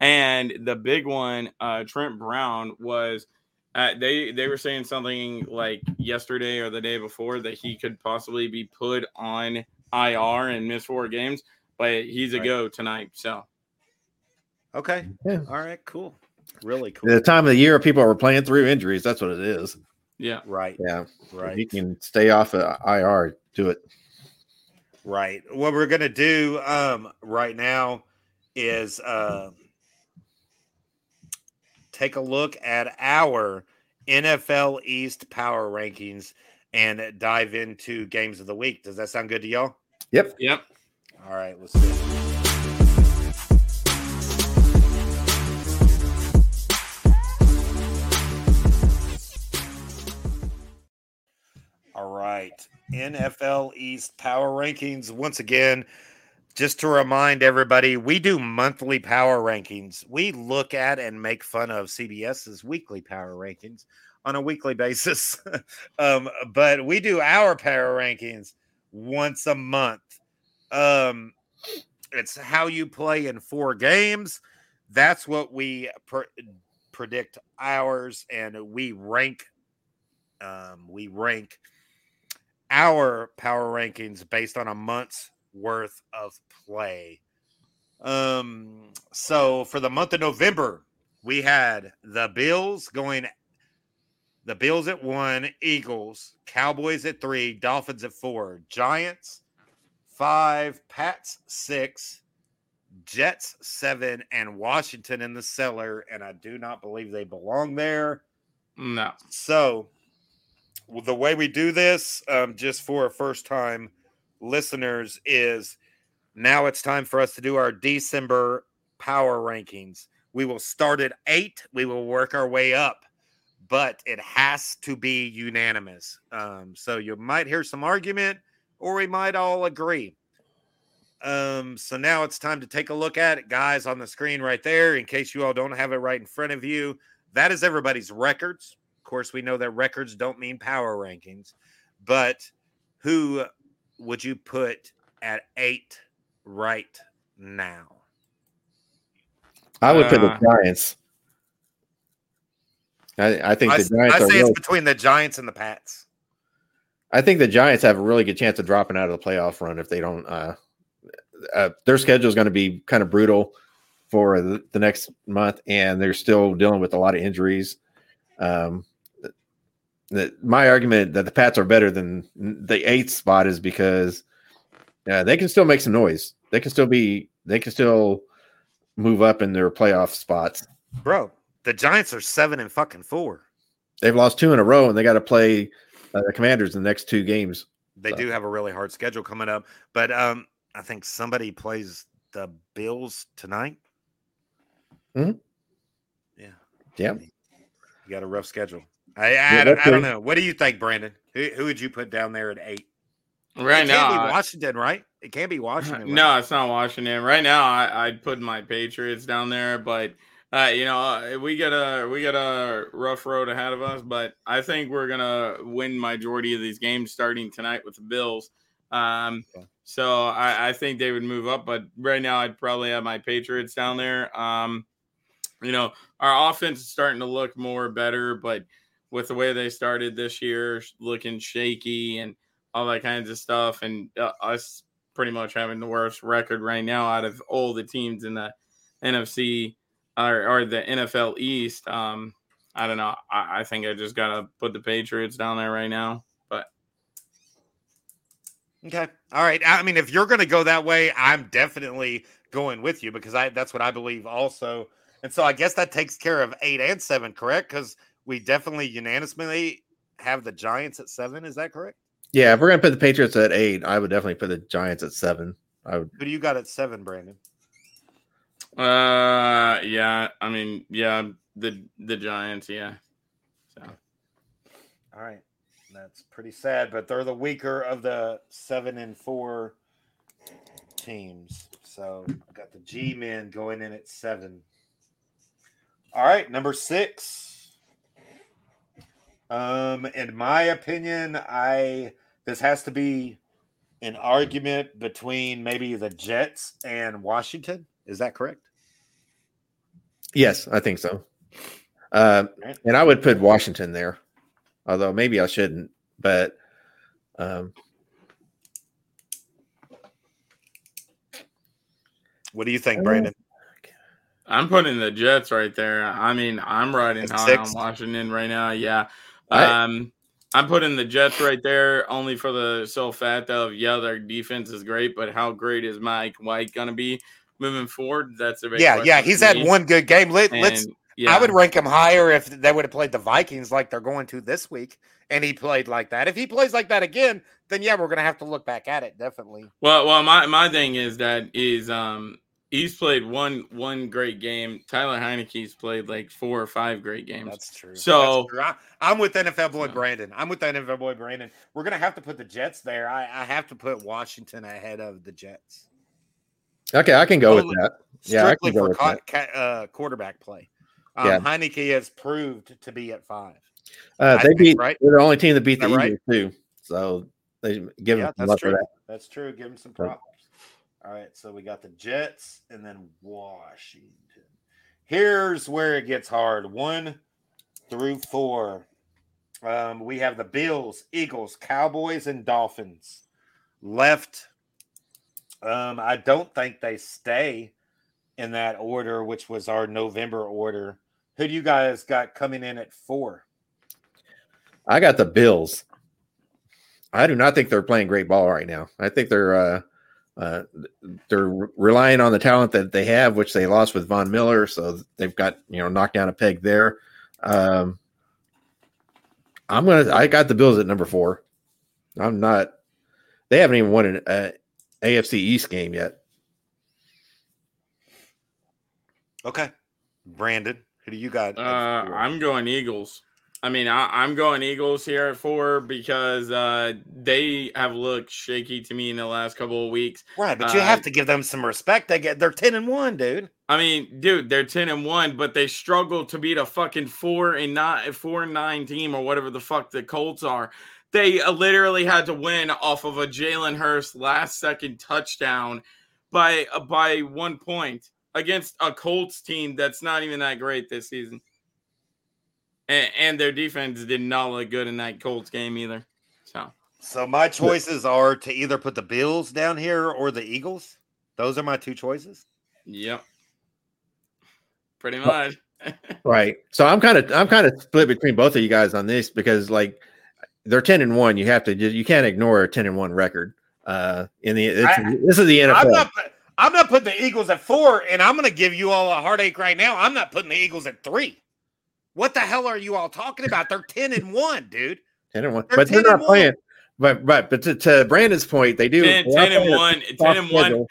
and the big one uh trent brown was uh, they they were saying something like yesterday or the day before that he could possibly be put on ir and miss four games but he's a Right. go tonight so okay. Yeah. All right, cool. Really cool. the time of the year people are playing through injuries. That's what it is. yeah Right, Yeah, If right. He can stay off of IR. Do it. Right. What we're gonna do um right now is uh take a look at our NFL East power rankings and dive into games of the week. Does that sound good to y'all? Yep. yep All right, let's it. All right. NFL East power rankings. Once again, just to remind everybody, we do monthly power rankings. We look at and make fun of CBS's weekly power rankings on a weekly basis. um, but we do our power rankings once a month. Um, it's how you play in four games. That's what we pre- predict ours, and we rank. Um, we rank our power rankings based on a month's worth of play. Um, so for the month of November, we had the Bills going the Bills at one, Eagles, Cowboys at three, Dolphins at four, Giants five, Pats six, Jets seven, and Washington in the cellar. And I do not believe they belong there. no So, the way we do this, um, just for first time listeners, is now it's time for us to do our December power rankings. We will start at eight, we will work our way up, but it has to be unanimous. Um, so, you might hear some argument, or we might all agree. Um, so now it's time to take a look at it, guys, on the screen right there. In case you all don't have it right in front of you, that is everybody's records. Of course, we know that records don't mean power rankings, but who would you put at eight right now? I would put the Uh, Giants. I, I think I, the Giants I are say real, it's between the Giants and the Pats. I think the Giants have a really good chance of dropping out of the playoff run if they don't. Uh, uh, their schedule is going to be kind of brutal for the, the next month, and they're still dealing with a lot of injuries. Um, the, my argument that the Pats are better than the eighth spot is because uh, they can still make some noise. They can still be. They can still move up in their playoff spots. Bro, the Giants are seven and fucking four. They've lost two in a row, and they got to play uh, the Commanders in the next two games. They So- do have a really hard schedule coming up, but um, I think somebody plays the Bills tonight. Mhm. Yeah. Yeah. You got a rough schedule. I I, Yeah, don't, I don't know. What do you think, Brandon? Who, who would you put down there at eight? right it now can't be I- Washington, right? It can't be Washington. right? No, it's not Washington. Right now, I, I'd put my Patriots down there, but uh, you know, uh, we got a we got a rough road ahead of us. But I think we're gonna win majority of these games starting tonight with the Bills. Um, So I, I think they would move up, but right now I'd probably have my Patriots down there. Um, you know, our offense is starting to look more better, but with the way they started this year, looking shaky and all that kinds of stuff, and uh, us pretty much having the worst record right now out of all the teams in the NFC or, or the NFL East. Um, I don't know. I, I think I just gotta put the Patriots down there right now. But okay, all right. I mean, if you're gonna go that way, I'm definitely going with you because I that's what I believe also. And so I guess that takes care of eight and seven, correct? Because we definitely unanimously have the Giants at seven. Is that correct? Yeah, if we're gonna put the Patriots at eight, I would definitely put the Giants at seven. I would. Who do you got at seven, Brandon? Uh, yeah. I mean, yeah, the the Giants, yeah. So, all right, that's pretty sad, but they're the weaker of the seven and four teams. So got the G men going in at seven. All right, number six. Um, in my opinion, I this has to be an argument between maybe the Jets and Washington. Is that correct? Yes, I think so. Uh, and I would put Washington there, although maybe I shouldn't. But um, what do you think, Brandon? I'm putting the Jets right there. I mean, I'm riding high on Washington right now. Yeah. Um, I'm putting the Jets right there only for the sole fact of yeah, their defense is great, but how great is Mike White gonna be moving forward? That's a yeah, yeah. He's had one good game. Let, us yeah. I would rank him higher if they would have played the Vikings like they're going to this week, and he played like that. If he plays like that again, then yeah, we're gonna have to look back at it definitely. Well, well, my my thing is that is um he's played one one great game. Taylor Heinicke's played like four or five great games. That's true. So That's true. I, am with NFL boy Brandon. I'm with NFL boy Brandon. We're gonna have to put the Jets there. I, I have to put Washington ahead of the Jets. Okay, I can go with that. Yeah, I can go for with that. Uh, quarterback play. Um, yeah. Heinicke has proved to be at five. Uh, they think, beat right. They're the only team that beat the Eagles right? too. So they give yeah, them that's true. That. That's true. Give them some props. All right, so we got the Jets and then Washington. Here's where it gets hard. One through four. Um, we have the Bills, Eagles, Cowboys, and Dolphins. Left. Um, I don't think they stay in that order, which was our November order. Who do you guys got coming in at four? I got the Bills. I do not think they're playing great ball right now. I think they're uh, uh, they're relying on the talent that they have, which they lost with Von Miller, so they've got you know knocked down a peg there. Um, I'm gonna. I got the Bills at number four. I'm not. They haven't even won an uh, AFC East game yet. Okay, Brandon, who do you got? Uh, I'm going Eagles. I mean, I, am going Eagles here at four because uh, they have looked shaky to me in the last couple of weeks. Right, but you uh, have to give them some respect. They get they're ten and one, dude. I mean, dude, they're ten and one, but they struggle to beat a fucking four and not four and nine team or whatever the fuck the Colts are. They uh, literally had to win off of a Jalen Hurts last second touchdown by uh, by one point against a Colts team that's not even that great this season and, and their defense did not look good in that Colts game either. So, so my choices are to either put the Bills down here or the Eagles. Those are my two choices. Yep, pretty much. right. So I'm kind of I'm kind of split between both of you guys on this because like they're ten and one. You have to you can't ignore a ten and one record. Uh, in the I, this is the NFL. I'm not, I'm not putting the Eagles at four, and I'm going to give you all a heartache right now. I'm not putting the Eagles at three. What the hell are you all talking about? They're 10 and 1, dude. 10 and 1. They're but they're not playing. But right, but to, to, Brandon's point, they do 10, 10 and 1. 10 and 1.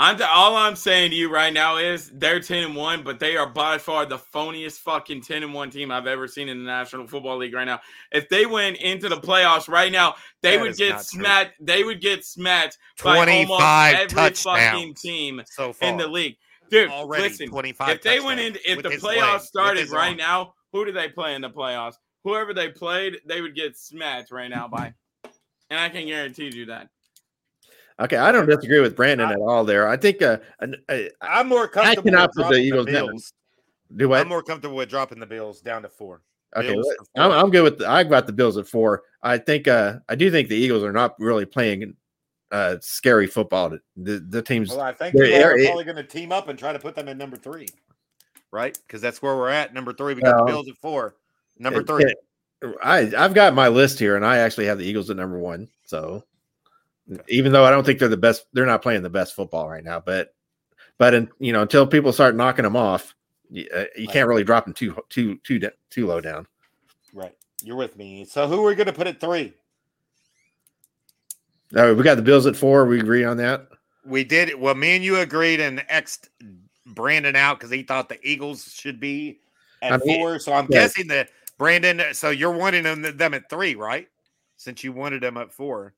I'm all I'm saying to you right now is they're 10 and 1, but they are by far the phoniest fucking 10 and 1 team I've ever seen in the National Football League right now. If they went into the playoffs right now, they that would get smacked. True. They would get smacked by almost every fucking team so in the league. Dude, Already listen, 25 if they went in if the playoffs leg, started right arm. now, who do they play in the playoffs? Whoever they played, they would get smacked right now by. And I can guarantee you that. Okay, I don't disagree with Brandon at all there. I think uh, an- uh, I'm more comfortable cannot with the dropping the Eagles. Bills. do what? I'm more comfortable with dropping the Bills down to four. Okay, for I'm. I'm good with. The, I got the Bills at four. I think. Uh, I do think the Eagles are not really playing uh scary football. The the teams. Well, I think They're- you all are they're- probably going to team up and try to put them in number three, right? Because that's where we're at. Number three, we got Well, the Bills at four. Number it- three. it- I I've got my list here, and I actually have the Eagles at number one. So, even though I don't think they're the best, they're not playing the best football right now. But, but in, you know, until people start knocking them off, you, uh, you Right. can't really drop them too too too too low down. Right. You're with me. So who are we going to put at three? All right, we got the Bills at four. We agree on that. We did. Well, me and you agreed and X'd Brandon out because he thought the Eagles should be at I mean, four. So I'm yeah. guessing that Brandon. So you're wanting them, them at three, right? Since you wanted them at four.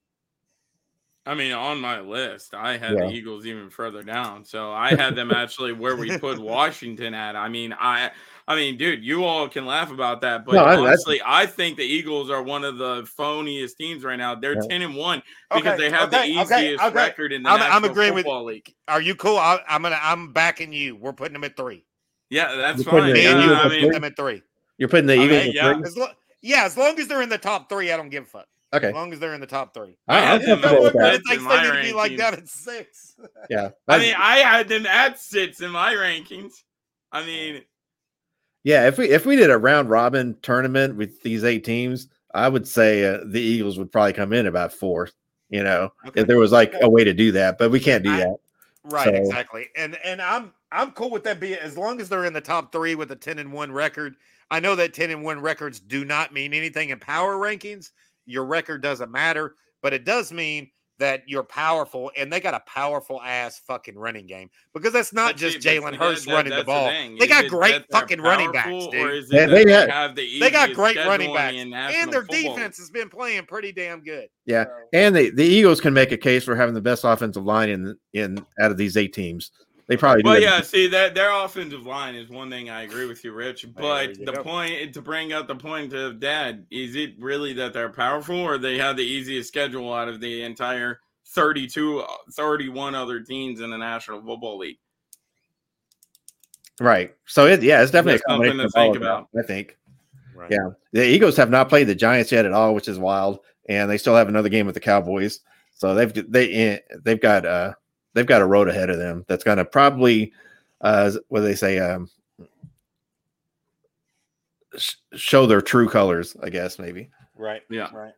I mean, on my list, I had Yeah. the Eagles even further down. So I had them actually where we put Washington at. I mean, I I mean, dude, you all can laugh about that, but No, I- that's- honestly, I think the Eagles are one of the phoniest teams right now. They're Yeah. 10 and 1 because Okay, they have okay, the easiest okay. record in the I'm- I'm National agreeing with- Football League. Are you cool? I, I'm gonna. I'm backing you. We're putting them at three. Yeah, that's You're putting fine. Me and Yeah, you I will at put mean, them at three. You're putting the I Eagles mean, at yeah. three. As lo- yeah, as long as they're in the top three, I don't give a fuck. Okay, As long as they're in the top three. I, I'm had them comfortable with that. It thinks in they my to be like rankings. that at six. Yeah, I mean, I had them at six in my rankings. I mean, yeah. If we if we did a round robin tournament with these eight teams, I would say uh, the Eagles would probably come in about fourth. You know, Okay. if there was like a way to do that, but we can't do I- that. Right, So- exactly. And and I'm I'm cool with that being as long as they're in the top three with a 10 and 1 record. I know that 10 and 1 records do not mean anything in power rankings. Your record doesn't matter, but it does mean that you're powerful and they got a powerful ass fucking running game because that's not but just see, Jalen see, Hurts that- that- running the ball. thing. They got it great fucking running backs, dude. Or is it They- that they they, had- have the They got great running backs, in and their Football defense has been playing pretty damn good. Yeah. So- And the, the Eagles can make a case for having the best offensive line in in out of these eight teams. They probably do. Well, have- yeah, see that their offensive line is one thing I agree with you, Rich. But you the go. point to bring up the point of Dad is it really that they're powerful, or they have the easiest schedule out of the entire 32, 31 other teams in the National Football League? Right. So it yeah, it's definitely Just a something to think about. that, I think. Right. Yeah. The Eagles have not played the Giants yet at all, which is wild, and they still have another game with the Cowboys. So they've they eh, they've got uh they've got a road ahead of them that's going to probably uh what do they say um sh- show their true colors, I guess maybe. Right. Yeah. Right.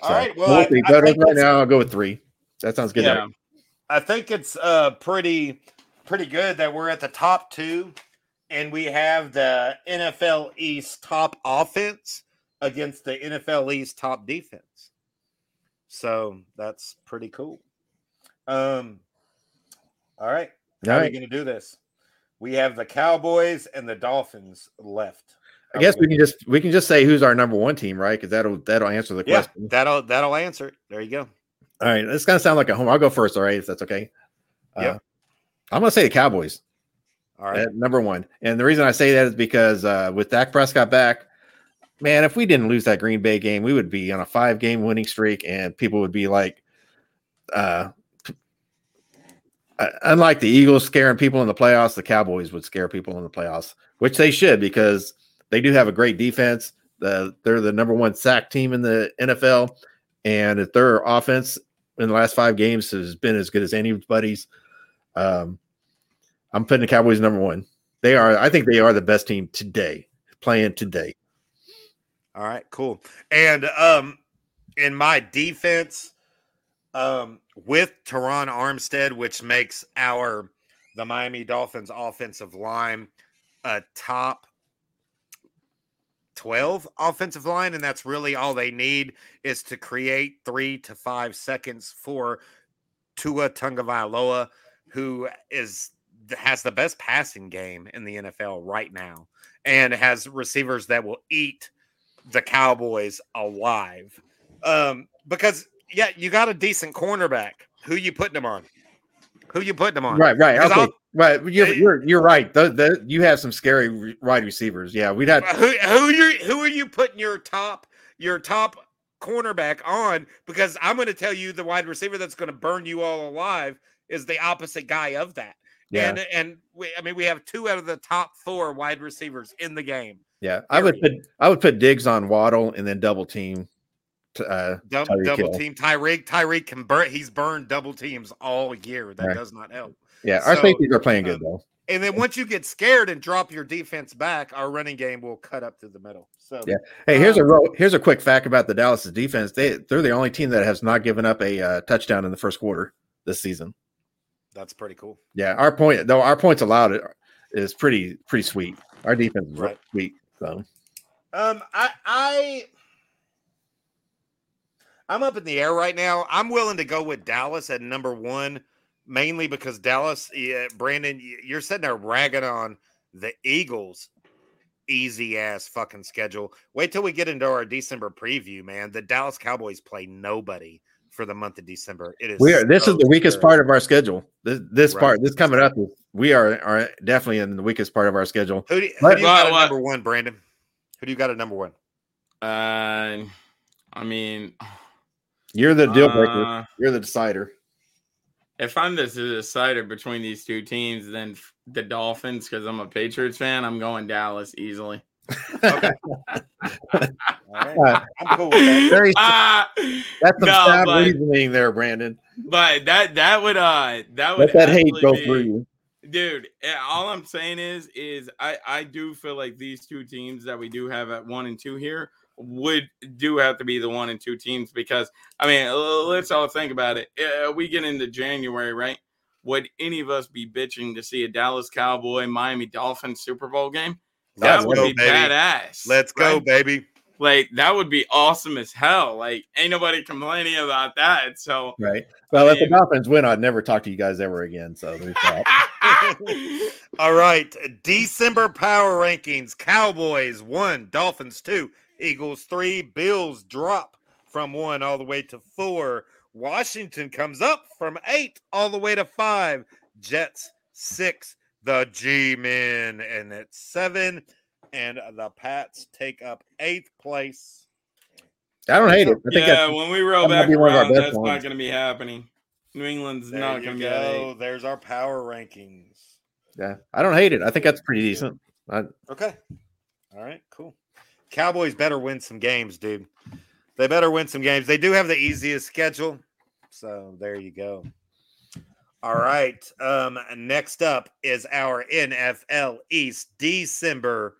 So, All right. Well, we'll I, I right now i'll go with three. That sounds good. Yeah. I think it's uh pretty pretty good that we're at the top two and we have the NFL East top offense against the NFL East top defense. So that's pretty cool. Um all right. How All are we gonna do this? We have the Cowboys and the Dolphins left. I guess we can just we can just say who's our number one team, right? Because that'll that'll answer the yeah, question. that'll that'll answer it. There you go. All right, it's gonna sound like a home. I'll go first, all right, if that's okay. Yeah. Uh, I'm gonna say the Cowboys All right. at number one, and the reason I say that is because uh, with Dak Prescott back, man, if we didn't lose that Green Bay game, we would be on a five game winning streak, and people would be like, uh, unlike the Eagles scaring people in the playoffs, the Cowboys would scare people in the playoffs, which they should because they do have a great defense. The, they're the number one sack team in the NFL, and if their offense in the last five games has been as good as anybody's, um, I'm putting the Cowboys number one. They are, I think they are the best team today, playing today. All right, cool. And um in my defense, um with Terron Armstead, which makes our the Miami Dolphins offensive line a top 12 offensive line, and that's really all they need is to create three to five seconds for Tua Tagovailoa, who is has the best passing game in the NFL right now, and has receivers that will eat the Cowboys alive. Um, because yeah, you got a decent cornerback. Who you putting them on? Who you putting them on? Right, right, okay, I'll- right. You're, you're you're right. The, the, you have some scary re- wide receivers. Yeah, we'd have Who who you who are you putting your top your top cornerback on because I'm going to tell you the wide receiver that's going to burn you all alive is the opposite guy of that. Yeah. And and we, I mean we have two out of the top four wide receivers in the game. Yeah, I would put I would put Diggs on Waddle and then double team. Uh, double team Tyreek. Tyreek can burn. He's burned double teams all year. That Right. does not help. yeah, our So, safeties are playing good um, though. And then once you get scared and drop your defense back, our running game will cut up to the middle. So Yeah. Hey, here's a um, ro- here's a quick fact about the Dallas defense. They they're the only team that has not given up a uh, touchdown in the first quarter this season. that's pretty cool. Yeah, our point though our points allowed is pretty pretty sweet. Our defense is Right. sweet. So Um, I I I'm up in the air right now. I'm willing to go with Dallas at number one, mainly because Dallas. Yeah, Brandon, you're sitting there ragging on the Eagles. Easy ass fucking schedule. Wait till we get into our December preview, man. The Dallas Cowboys play nobody for the month of December. It is we are. This so is the weakest scary. part of our schedule. This this Right. part this coming up. We are are definitely in the weakest part of our schedule. Who do, who But- do you got at Well, number one, Brandon? Who do you got at number one? Uh, I mean, You're the deal breaker. uh, You're the decider. if I'm the decider between these two teams, then the Dolphins, because I'm a Patriots fan, I'm going Dallas easily. All right. Uh, I'm cool with that. very Ah, that's some no, sound but, reasoning there, Brandon. but that that would uh that would Let that hate go be- through you. dude eh, all i'm saying is is i i do feel like these two teams that we do have at one and two here would do have to be the one and two teams because i mean let's all think about it uh, we get into january right would any of us be bitching to see a dallas cowboy miami dolphins super bowl game that Let's would go, be baby. badass Let's go, baby. like that would be awesome as hell like ain't nobody complaining about that so Right. Well, if the Dolphins win, I'd never talk to you guys ever again. So there's that. All right. December power rankings Cowboys one, Dolphins two, Eagles three, Bills drop from one all the way to four. Washington comes up from eight all the way to five. Jets six, the G Men, and it's seven. And the Pats take up eighth place. I don't hate it. I think yeah, that's, when we roll back be one of our around, best that's not going to be happening. New England's There not going to be at go. There's our power rankings. yeah, I don't hate it. I think that's pretty decent. I, Okay. All right, cool. Cowboys better win some games, dude. They better win some games. They do have the easiest schedule. So there you go. All right. Um, next up is our NFL East December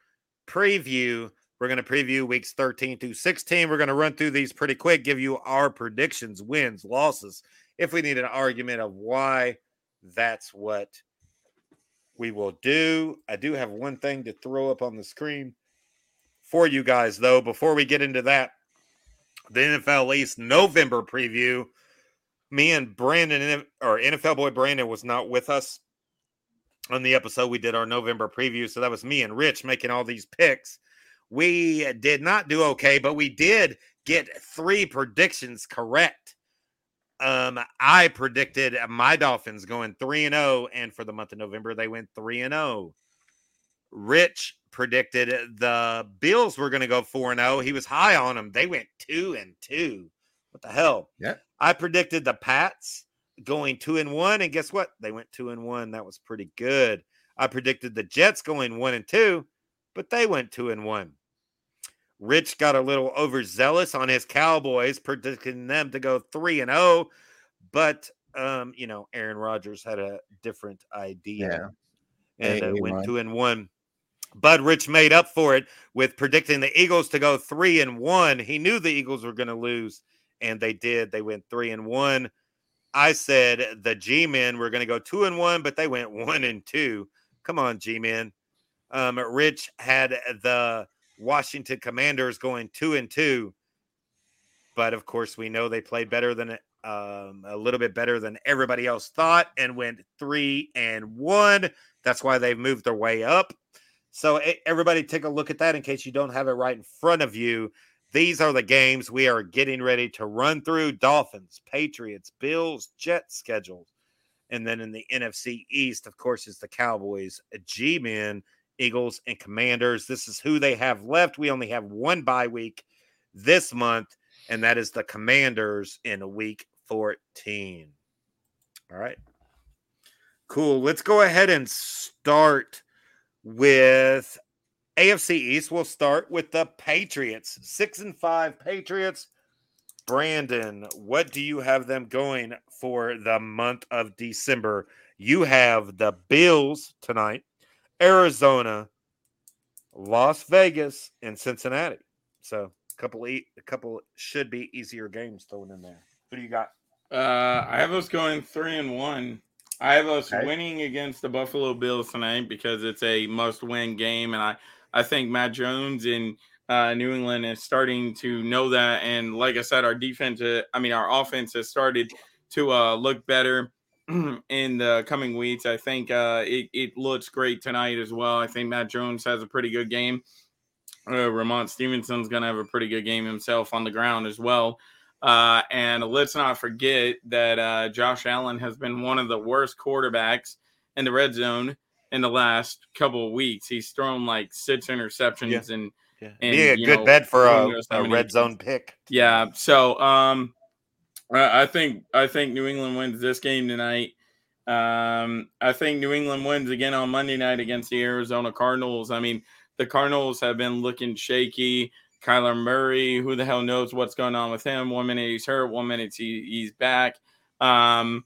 preview. We're going to preview weeks 13 through 16. We're going to run through these pretty quick, give you our predictions, wins, losses. If we need an argument of why, that's what we will do. I do have one thing to throw up on the screen for you guys, though. Before we get into that, the NFL East November preview. Me and Brandon, or NFL boy Brandon, was not with us on the episode. We did our November preview. So that was me and Rich making all these picks. We did not do okay, but we did get three predictions correct. Um, I predicted my Dolphins going 3 and 0 and for the month of November they went 3 and 0. Rich predicted the Bills were going to go 4 and 0. He was high on them. They went 2 and 2. What the hell? Yeah. I predicted the Pats going 2 and 1 and guess what? They went 2 and 1. That was pretty good. I predicted the Jets going 1 and 2, but they went 2 and 1. Rich got a little overzealous on his Cowboys, predicting them to go 3 and 0, but um, you know, Aaron Rodgers had a different idea and Hey, uh, went 2 and 1. But Rich made up for it with predicting the Eagles to go 3 and 1. He knew the Eagles were going to lose and they did. They went 3 and 1. I said the G-men were going to go 2 and 1, but they went 1 and 2. Come on, G-men. Um, Rich had the Washington Commanders going two and two, but of course we know they played better than um, a little bit better than everybody else thought and went three and one. That's why they've moved their way up. So everybody take a look at that in case you don't have it right in front of you. These are the games we are getting ready to run through: Dolphins, Patriots, Bills, Jets schedules, and then in the NFC East, of course, is the Cowboys, uh, G-men, Eagles, and Commanders. This is who they have left. We only have one bye week this month. and that is the Commanders in week 14. All right. Cool. Let's go ahead and start with AFC East. We'll start with the Patriots. Six and five Patriots. Brandon, what do you have them going for the month of December? You have the Bills tonight, Arizona, Las Vegas, and Cincinnati. So a couple a couple should be easier games thrown in there. Who do you got? Uh, I have us going three and one. I have us Okay. winning against the Buffalo Bills tonight because it's a must-win game, and I I think Mac Jones in uh, New England is starting to know that. And like I said, our defense, uh, I mean, our offense has started to uh, look better in the coming weeks. I think uh, it, it looks great tonight as well. I think Mac Jones has a pretty good game. Uh, Rhamondre Stevenson's going to have a pretty good game himself on the ground as well. Uh, and let's not forget that uh, Josh Allen has been one of the worst quarterbacks in the red zone in the last couple of weeks. He's thrown like six interceptions and Yeah. And, a good know, bet for a, a red zone pick. yeah. So um, I I think I think New England wins this game tonight. Um, I think New England wins again on Monday night against the Arizona Cardinals. I mean, the Cardinals have been looking shaky. Kyler Murray, who the hell knows what's going on with him? One minute he's hurt, one minute he, he's back. Um,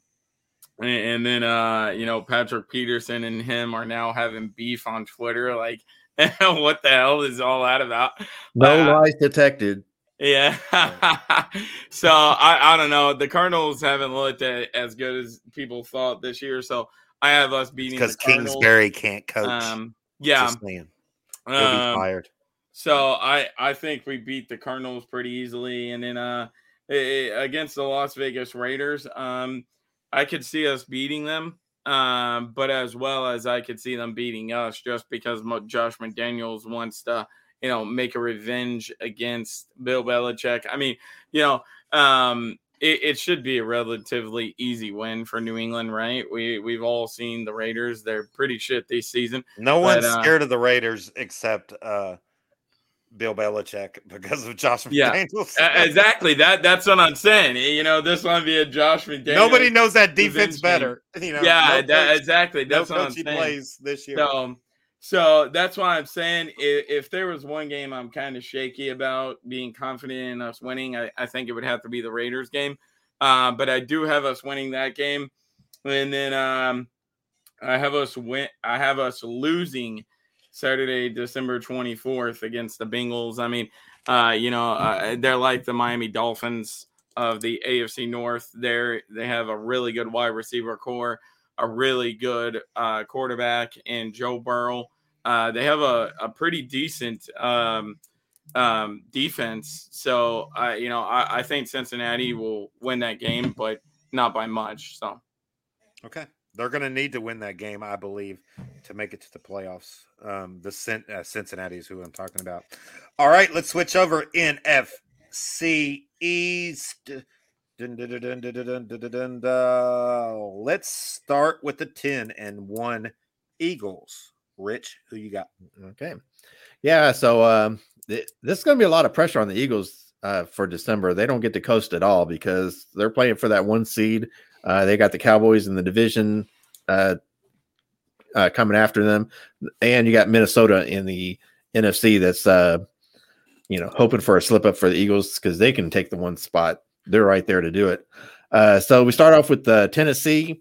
and, and then uh, you know, Patrick Peterson and him are now having beef on Twitter. Like, what the hell is all that about? No Uh, lies detected. Yeah. so I, I don't know. The Cardinals haven't looked at, as good as people thought this year. So I have us beating Because. Kingsbury can't coach. Um, yeah. Just saying. He'll be Um, fired. So I I think we beat the Cardinals pretty easily, and then uh against the Las Vegas Raiders, um I could see us beating them, um but as well as I could see them beating us just because Josh McDaniels wants to you know make a revenge against Bill Belichick. I mean you know um. It, it should be a relatively easy win for New England, right? We we've all seen the Raiders; they're pretty shit this season. No but, one's uh, scared of the Raiders except uh, Bill Belichick because of Josh McDaniels. Uh, exactly. That that's what I'm saying. You know, this one be a Josh McDaniels. Nobody knows that defense better. You know, Yeah, no that, coach- exactly. no That's what I'm he saying. plays this year. So, so that's why I'm saying if, if there was one game I'm kind of shaky about being confident in us winning, I, I think it would have to be the Raiders game. Uh, but I do have us winning that game, and then um, I have us win. I have us losing Saturday, December 24th against the Bengals. I mean, uh, you know, uh, they're like the Miami Dolphins of the AFC North. They're they have a really good wide receiver corps, a really good uh, quarterback, and Joe Burrow. Uh, they have a, a pretty decent um, um, defense. So, you know, I, I think Cincinnati will win that game, but not by much. So, Okay. They're going to need to win that game, I believe, to make it to the playoffs um, the Cin- uh, Cincinnati is who I'm talking about. All right, let's switch over NFC East. Dun, dun, dun, let's start with the 10 and 1 Eagles. Rich, who you got? Okay. Yeah, so um, th- this is going to be a lot of pressure on the Eagles uh, for December. They don't get to coast at all because they're playing for that one seed. Uh, they got the Cowboys in the division uh, uh, coming after them, and you got Minnesota in the NFC. That's uh, you know hoping for a slip up for the Eagles because they can take the one spot. They're right there to do it. Uh, so we start off with uh, Tennessee.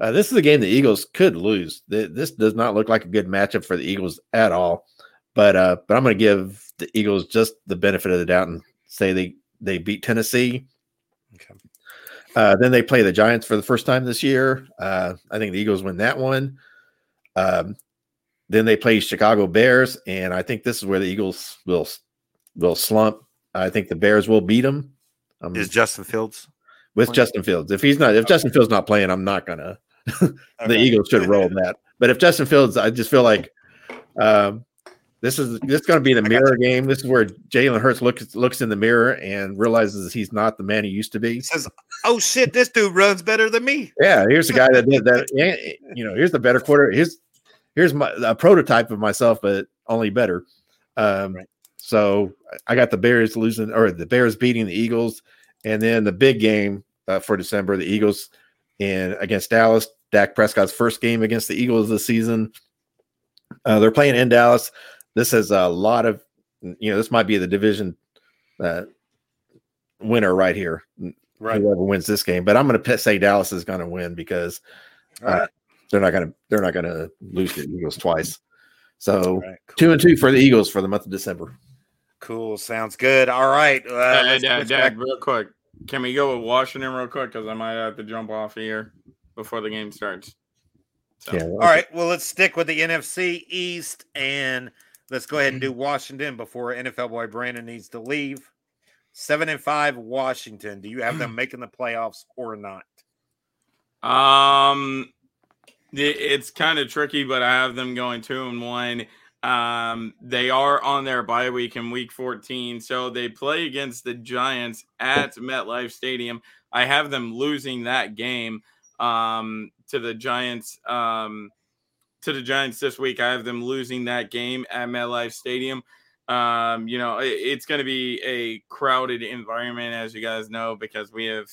Uh, this is a game the Eagles could lose. This does not look like a good matchup for the Eagles at all. But uh, but I'm going to give the Eagles just the benefit of the doubt and say they they beat Tennessee. Okay. Uh, then they play the Giants for the first time this year. Uh, I think the Eagles win that one. Um, then they play Chicago Bears, and I think this is where the Eagles will will slump. I think the Bears will beat them. Um, Is Justin Fields? with playing? Justin Fields. If he's not, if Justin Fields not playing, I'm not gonna. The Okay. Eagles should roll that. But if Justin Fields, I just feel like um, this is this is going to be the mirror game. This is where Jalen Hurts looks looks in the mirror and realizes he's not the man he used to be. He says, "Oh shit, this dude runs better than me." Yeah, here's the guy that did that. You know, here's the better quarter. Here's here's my a prototype of myself, but only better. Um, Right. so I got the Bears losing or the Bears beating the Eagles, and then the big game uh, for December, the Eagles in against Dallas. Dak Prescott's first game against the Eagles this season. Uh, they're playing in Dallas. This is a lot of, you know, this might be the division uh, winner right here. Right. Whoever wins this game, but I'm going to say Dallas is going to win because uh, right. they're not going to they're not going to lose the Eagles twice. So Right, cool. two and two for the Eagles for the month of December. Cool. Sounds good. All right. Uh, Hey, let's Dad, switch Dad, real quick. Can we go with Washington real quick? Because I might have to jump off here before the game starts. So, Yeah. All right. Well, let's stick with the NFC East and let's go ahead and do Washington before NFL boy Brandon needs to leave. Seven and five, Washington. Do you have them making the playoffs or not? Um, it- it's kind of tricky, but I have them going two and one. Um, they are on their bye week in week 14, so they play against the Giants at MetLife Stadium. I have them losing that game um, to the Giants. Um, to the Giants this week, I have them losing that game at MetLife Stadium. Um, you know, it- it's going to be a crowded environment, as you guys know, because we have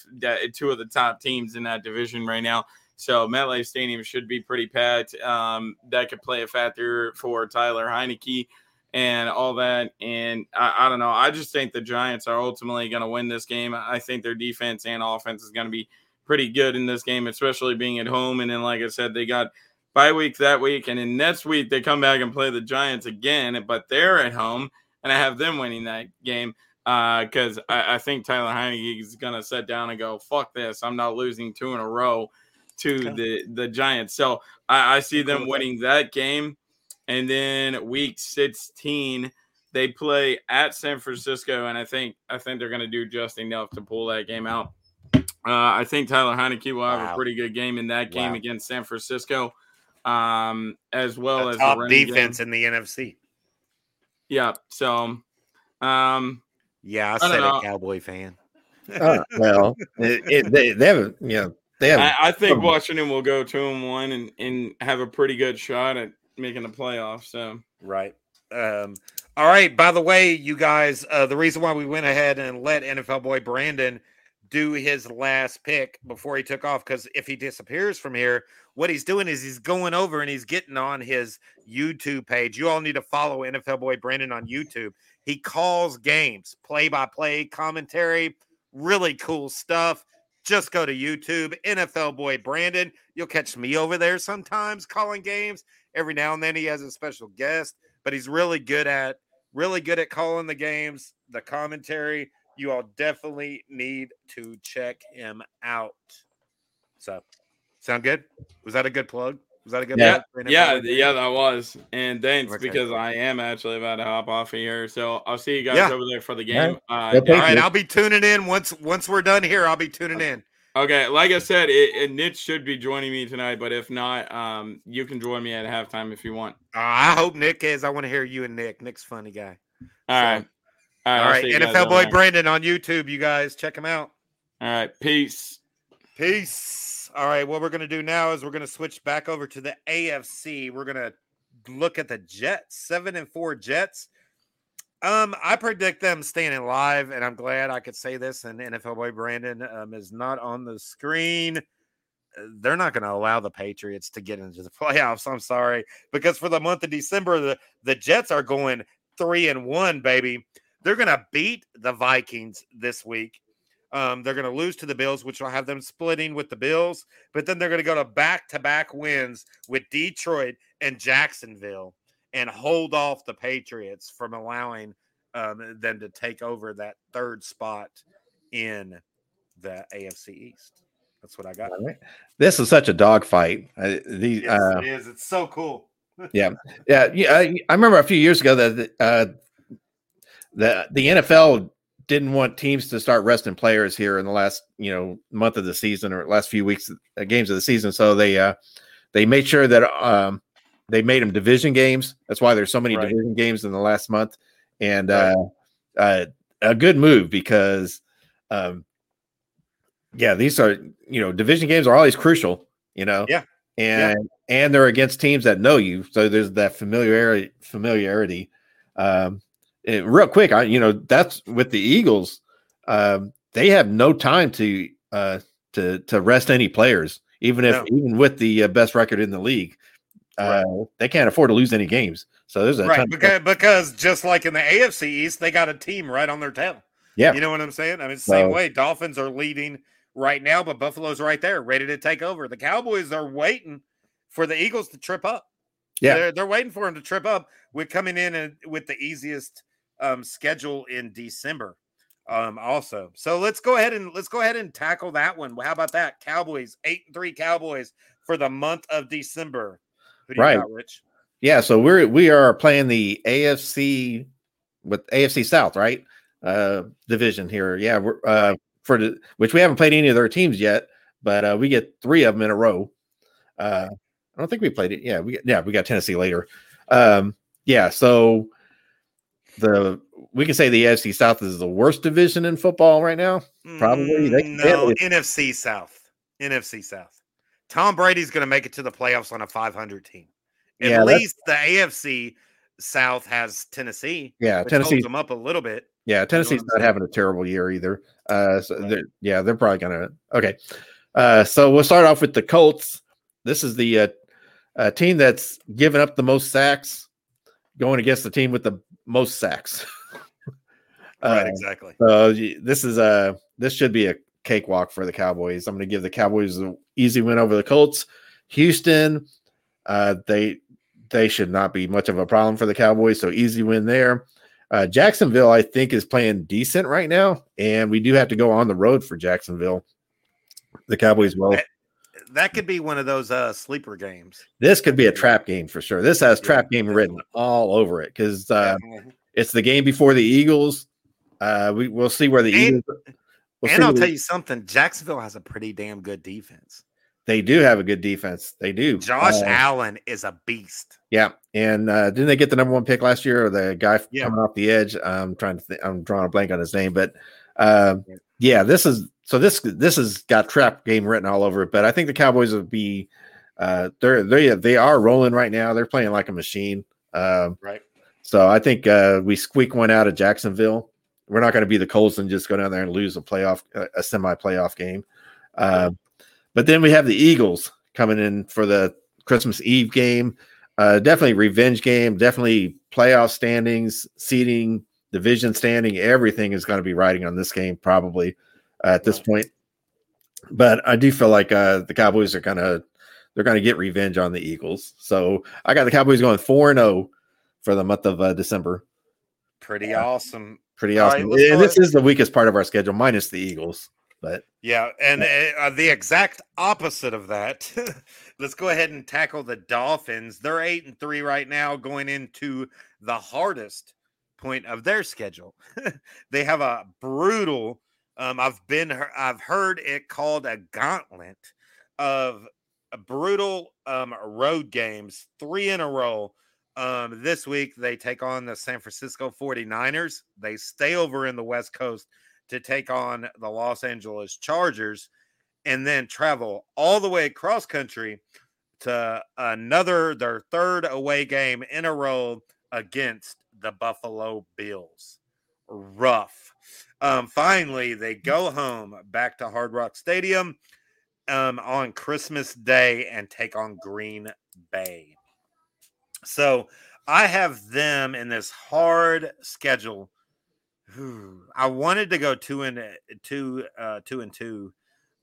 two of the top teams in that division right now. So MetLife Stadium should be pretty packed. Um, that could play a factor for Tyler Heinicke and all that. And I, I don't know. I just think the Giants are ultimately going to win this game. I think their defense and offense is going to be pretty good in this game, especially being at home. And then, like I said, they got bye week that week, and then next week they come back and play the Giants again, but they're at home, and I have them winning that game because I, I think Tyler Heinicke is going to sit down and go, "Fuck this! I'm not losing two in a row." To Okay. the the Giants, so I, I see them winning that game, and then week 16 they play at San Francisco, and I think I think they're going to do just enough to pull that game out. Uh, I think Tyler Heinicke will have Wow. a pretty good game in that game Wow. against San Francisco, um, as well A as top the defense Game. in the NFC. Yeah, so um, Yeah, I don't said a Cowboy fan. Uh, well, it, it, they, they have, you know, they have. I, I think Washington will go two and one and, and have a pretty good shot at making the playoffs. So Right. Um, all right. By the way, you guys, uh, the reason why we went ahead and let NFL boy Brandon do his last pick before he took off, because if he disappears from here, what he's doing is he's going over and he's getting on his YouTube page. You all need to follow NFL boy Brandon on YouTube. He calls games, play by play commentary, really cool stuff. Just go to YouTube, NFL boy Brandon. You'll catch me over there sometimes calling games. Every now and then he has a special guest, but he's really good at really good at calling the games, the commentary. You all definitely need to check him out. So, sound good? Was that a good plug? Was that a good Yeah. plug for yeah, boy yeah, that was. And thanks Okay. because I am actually about to hop off of here. So I'll see you guys Yeah. over there for the Yeah. game. Uh, Well, All thank right, you. I'll be tuning in once once we're done here. I'll be tuning in. Okay, like I said, it, it, Nick should be joining me tonight, but if not, um, you can join me at halftime if you want. Uh, I hope Nick is. I want to hear you and Nick. Nick's a funny guy. All So- right, all right, All I'll right, see you guys NFL boy there. Brandon on YouTube. You guys check him out. All right, peace. Peace. All right, what we're going to do now is we're going to switch back over to the AFC. We're going to look at the Jets, 7 and 4 Jets. Um, I predict them staying alive, and I'm glad I could say this. And NFL boy Brandon um, is not on the screen. They're not going to allow the Patriots to get into the playoffs. I'm sorry, because for the month of December, the, the Jets are going three and one, baby. They're going to beat the Vikings this week. Um, they're going to lose to the Bills, which will have them splitting with the Bills, but then they're going to go to back to back wins with Detroit and Jacksonville and hold off the Patriots from allowing um, them to take over that third spot in the AFC East. That's what I got. Right. This is such a dogfight. Uh, these, Yes, uh, it is. It's so cool. yeah, yeah. I, I remember a few years ago that uh, the the NFL didn't want teams to start resting players here in the last you know month of the season or last few weeks uh, games of the season. So they uh, they made sure that um, they made them division games. That's why there's so many Right. division games in the last month, and Right. uh, uh, a good move because um, yeah, these are you know division games are always crucial. You know, Yeah. and and they're against teams that know you, so there's that familiarity familiarity. Um, real quick, I you know that's with the Eagles. Um, they have no time to uh, to to rest any players, even if No. even with the uh, best record in the league, uh, they can't afford to lose any games. So there's a right because, because just like in the AFC East, they got a team right on their tail. Yeah. you know what I'm saying. I mean, same So- way. Dolphins are leading right now, but Buffalo's right there, ready to take over. The Cowboys are waiting for the Eagles to trip up. Yeah. they're, they're waiting for them to trip up. We're coming in and- with the easiest um, schedule in December. Um, also, so let's go ahead and let's go ahead and tackle that one. How about that? Cowboys eight and three Cowboys for the month of December. Who do you Right. got, Rich? Yeah, so we're we are playing the AFC with AFC South, right? Uh division here. Yeah, we're uh for the which we haven't played any of their teams yet, but uh we get three of them in a row. Uh I don't think we played it. Yeah, we yeah, we got Tennessee later. Um yeah, so the we can say the AFC South is the worst division in football right now. Probably. They Mm, no NFC South. NFC South. Tom Brady's going to make it to the playoffs on a 500 team. At Yeah, least the AFC South has Tennessee. Yeah, Tennessee them up a little bit. Yeah, Tennessee's not having a terrible year either. Uh, so Right. they're, yeah, they're probably gonna. Okay, uh, so we'll start off with the Colts. This is the uh, uh, team that's given up the most sacks, going against the team with the most sacks. Right, Uh, exactly. so this is a this should be a cakewalk for the Cowboys. I'm going to give the Cowboys an easy win over the Colts. Houston, uh, they they should not be much of a problem for the Cowboys. So easy win there. Uh, Jacksonville, I think, is playing decent right now, and we do have to go on the road for Jacksonville. The Cowboys will. That could be one of those uh sleeper games. This could be a trap game for sure. This has trap game written all over it because uh, it's the game before the Eagles. Uh, we we'll see where the And- Eagles. we'll and I'll tell you something, Jacksonville has a pretty damn good defense. They do have a good defense. They do. Josh Uh, Allen is a beast. yeah, and uh, didn't they get the number one pick last year? Or the guy Yeah. coming off the edge? I'm trying to. Think, I'm drawing a blank on his name, but uh, yeah, this is so. This this has got trap game written all over it. But I think the Cowboys will be. Uh, they're they they are rolling right now. They're playing like a machine. Um, Right. so I think uh, we squeak one out of Jacksonville. We're not going to be the Colts and just go down there and lose a playoff, a, a semi playoff game. Uh, but then we have the Eagles coming in for the Christmas Eve game. Uh, definitely revenge game. Definitely playoff standings, seeding, division standing. Everything is going to be riding on this game probably uh, at this point. But I do feel like uh, the Cowboys are going to they're going to get revenge on the Eagles. So I got the Cowboys going four and zero for the month of uh, December. Pretty awesome. Pretty awesome. let's and this is the weakest part of our schedule, minus the Eagles. But Yeah, and uh, the exact opposite of that. Let's go ahead and tackle the Dolphins. They're eight and three right now, going into the hardest point of their schedule. they have a brutal. Um, I've been, I've heard it called a gauntlet of brutal um, road games, three in a row. Um, this week they take on the San Francisco 49ers. They stay over in the West Coast to take on the Los Angeles Chargers and then travel all the way across country to another their third away game in a row against the Buffalo Bills. Rough. Um, finally, they go home back to Hard Rock Stadium um, on Christmas Day and take on Green Bay. So I have them in this hard schedule I wanted to go two and two, uh, two and two,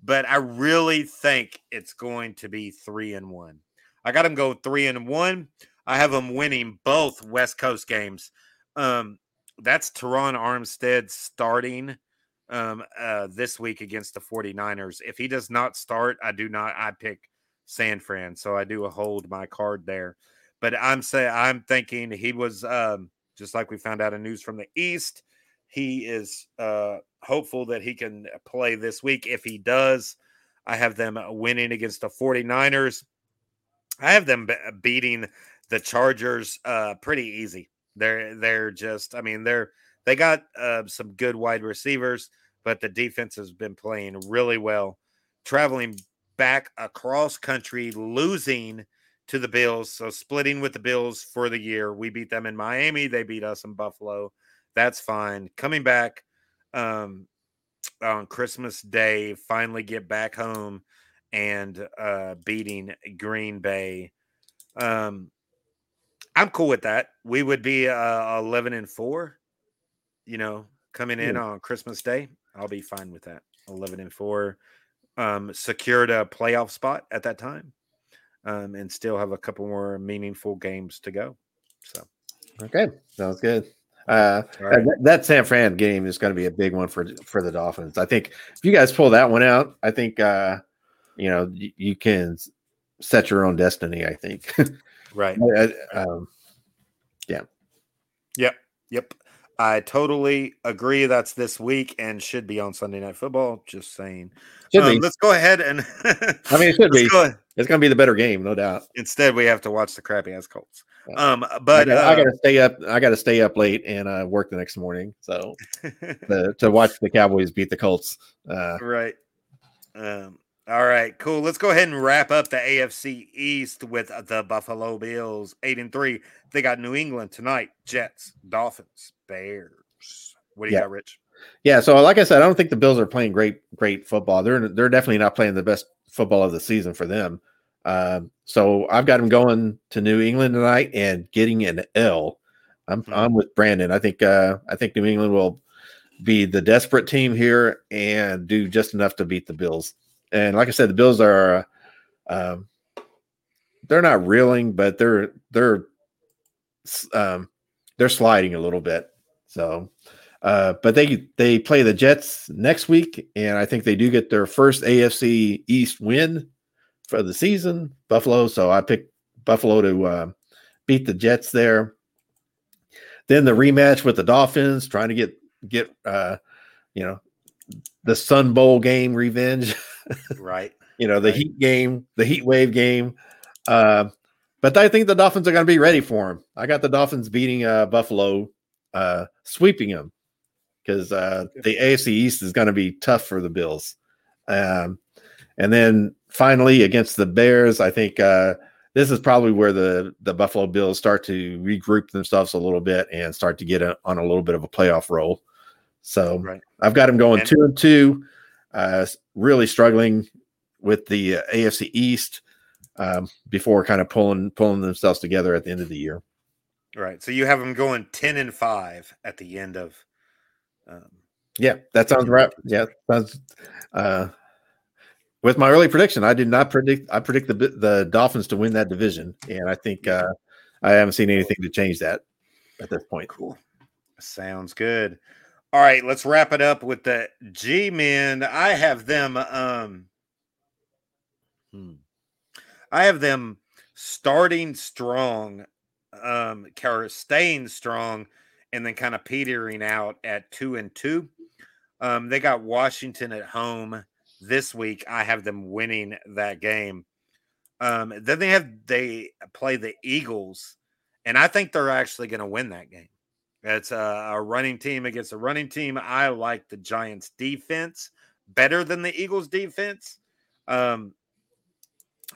but I really think it's going to be three and one. I got them going three and one. I have them winning both West Coast games. Um, that's Terron Armstead starting um, uh, this week against the 49ers. If he does not start, I do not. I pick San Fran, so I do hold my card there. But I'm saying I'm thinking he was um, just like we found out in news from the East he is uh, hopeful that he can play this week. If he does, I have them winning against the 49ers. I have them beating the Chargers uh, pretty easy. They're they're just I mean they're they got uh, some good wide receivers, but the defense has been playing really well. Traveling back across country, losing to the Bills. So splitting with the Bills for the year. We beat them in Miami. They beat us in Buffalo. That's fine. Coming back um, on Christmas Day, finally get back home and uh, beating Green Bay. Um, I'm cool with that. We would be uh, 11 and four, you know, coming in on Christmas Day. I'll be fine with that. 11 and four, um, secured a playoff spot at that time, um, and still have a couple more meaningful games to go. So, okay, sounds good. Uh, right. that, that, San Fran game is going to be a big one for for the Dolphins. I think if you guys pull that one out, I think uh, you know you, you can set your own destiny. I think. right. um, yeah. Yep. Yep. I totally agree. That's this week and should be on Sunday Night Football. Just saying. Um, let's go ahead and. I mean, it should be. Go it's going to be the better game, no doubt. Instead, we have to watch the crappy ass Colts. Um, but I, I got to uh, stay up. I got to stay up late and uh, work the next morning. So the, to watch the Cowboys beat the Colts. Uh, right. Um, all right, cool. Let's go ahead and wrap up the AFC East with the Buffalo Bills, eight and three. They got New England tonight, Jets, Dolphins, Bears. What do you yeah. got, Rich? Yeah, so like I said, I don't think the Bills are playing great, great football. They're they're definitely not playing the best football of the season for them. Um, so I've got them going to New England tonight and getting an L. I'm mm-hmm. I'm with Brandon. I think uh, I think New England will be the desperate team here and do just enough to beat the Bills. And like I said, the Bills are um, they're not reeling, but they're they're um, they're sliding a little bit. So, uh, but they they play the Jets next week, and I think they do get their first AFC East win for the season. Buffalo, so I picked Buffalo to uh, beat the Jets there. Then the rematch with the Dolphins, trying to get get uh, you know the Sun Bowl game revenge. right. you know, the right. Heat game, the Heat Wave game. Uh, but I think the Dolphins are going to be ready for him. I got the Dolphins beating uh, Buffalo, uh, sweeping them because uh, the AFC East is going to be tough for the Bills. Um, and then finally against the Bears, I think uh, this is probably where the the Buffalo Bills start to regroup themselves a little bit and start to get a, on a little bit of a playoff roll. So right. I've got them going and, two and two uh, really struggling with the uh, AFC East um, before kind of pulling pulling themselves together at the end of the year. Right. So you have them going ten and five at the end of. Um, yeah, that sounds right. Yeah, sounds. Uh, with my early prediction, I did not predict. I predict the the Dolphins to win that division, and I think uh, I haven't seen anything to change that at this point. Cool. Sounds good. All right, let's wrap it up with the G men. I have them um hmm, I have them starting strong, um, staying strong, and then kind of petering out at two and two. Um, they got Washington at home this week. I have them winning that game. Um, then they have they play the Eagles, and I think they're actually going to win that game. It's a, a, running team against a running team. I like the Giants defense better than the Eagles defense. Um,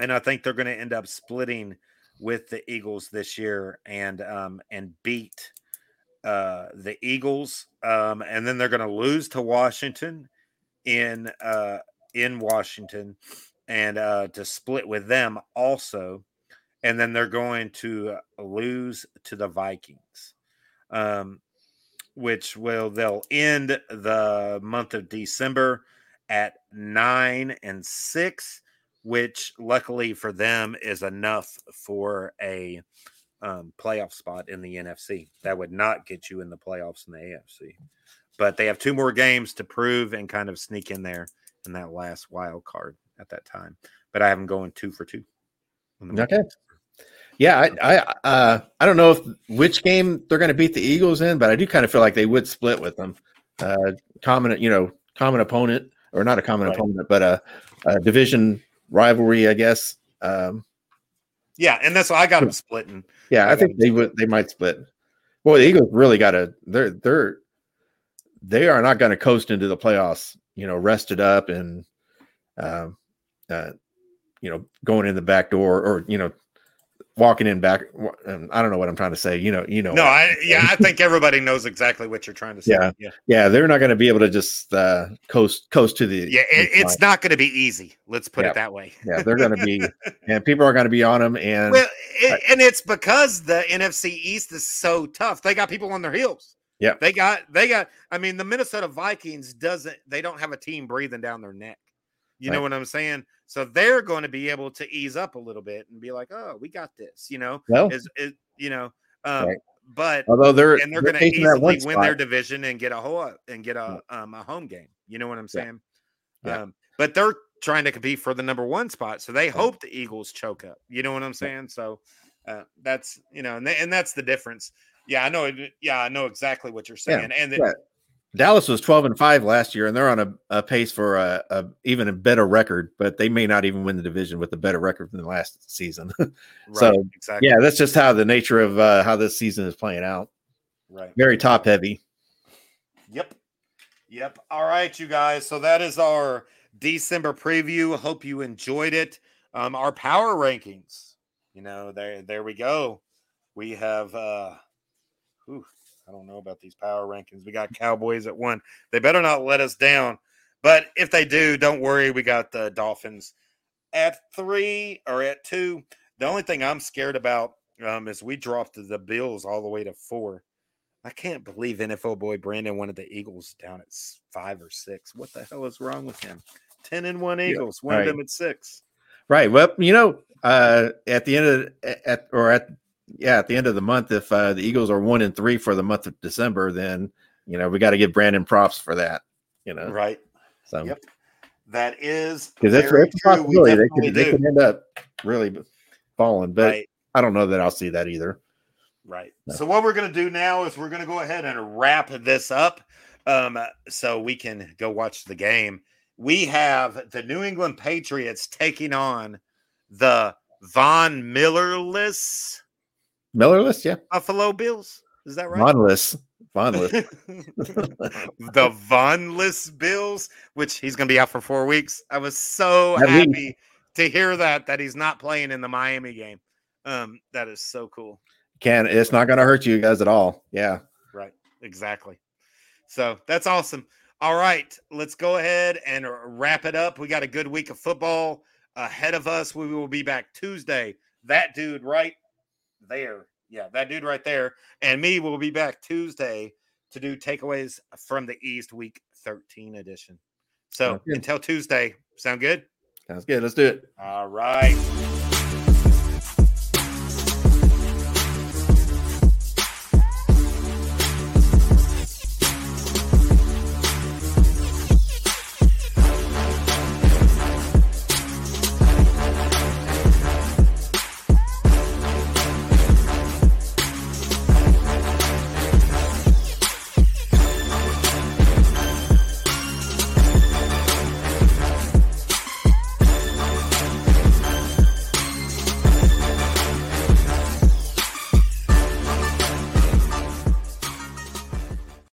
and I think they're going to end up splitting with the Eagles this year and um, and beat uh, the Eagles. Um, and then they're going to lose to Washington in uh, in Washington and uh, to split with them also. And then they're going to lose to the Vikings um, which will they'll end the month of December at nine and six, which luckily for them is enough for a um, playoff spot in the NFC. That would not get you in the playoffs in the AFC, but they have two more games to prove and kind of sneak in there in that last wild card at that time. But I have them going two for two. Okay. Yeah, I I uh, I don't know if which game they're going to beat the Eagles in, but I do kind of feel like they would split with them. Uh, common, you know, common opponent or not a common right. opponent, but a, a, division rivalry, I guess. Um, yeah, and that's why I got them splitting. Yeah, I, I think they would. They might split. Well, the Eagles really got to. They're they're they are not going to coast into the playoffs. You know, rested up and, um, uh, you know, going in the back door or you know walking in back. um, I don't know what I'm trying to say. You know, you know. No, I yeah, I think everybody knows exactly what you're trying to say. Yeah. yeah, yeah, they're not going to be able to just uh, coast coast to the. yeah. It, the it's not going to be easy. Let's put Yeah. it that way. yeah, they're going to be, and people are going to be on them, and Well, it, Right. and it's because the NFC East is so tough. They got people on their heels. Yeah. They got they got I mean the Minnesota Vikings doesn't they don't have a team breathing down their neck. You know what I'm saying? So they're going to be able to ease up a little bit and be like, "Oh, we got this," you know. well, Is is you know, um Right. but although they're and they're they're going to easily win their division and get a whole and get a um a home game. You know what I'm saying? Yeah. Um, but they're trying to compete for the number one spot, so they hope the Eagles choke up. You know what I'm saying? So uh, that's you know, and, and that's the difference. Yeah, I know. Yeah, I know exactly what you're Yeah, saying. And the, yeah. Dallas was 12 and 5 last year, and they're on a, a pace for a, a even a better record, but they may not even win the division with a better record than last season. right, so, exactly. yeah, that's just how the nature of uh, how this season is playing out. right. Very top heavy. Yep. Yep. All right, you guys. So that is our December preview. Hope you enjoyed it. Um, our power rankings. You know, there there we go. We have uh whew, I don't know about these power rankings. We got Cowboys at one. They better not let us down. But if they do, don't worry. We got the Dolphins at three or at two. The only thing I'm scared about um, is we dropped the Bills all the way to four. I can't believe NFL boy Brandon wanted the Eagles down at five or six. What the hell is wrong with him? Ten and one Eagles, wanted right. them at six. Right. Well, you know, uh, at the end of at or at yeah, at the end of the month, if uh, the Eagles are one and three for the month of December, then you know we got to give Brandon props for that. You know, Right. so Yep. That is because very a possibility they could they could end up really falling, but right. I don't know that I'll see that either. Right. No. So what we're going to do now is we're going to go ahead and wrap this up, um, so we can go watch the game. We have the New England Patriots taking on the Von Millerless Millerless, yeah, Buffalo Bills. Is that right? Vonless, Vonless. the Vonless Bills, which he's going to be out for four weeks. I was so At least. happy to hear that that he's not playing in the Miami game. Um, that is so cool. Can it's not going to hurt you guys at all. Yeah, Right. Exactly. So that's awesome. All right, let's go ahead and wrap it up. We got a good week of football ahead of us. We will be back Tuesday. That dude right there. Yeah, that dude right there. And me will be back Tuesday to do takeaways from the East Week 13 edition. So until Tuesday, sound good? sounds good. Let's do it. All right.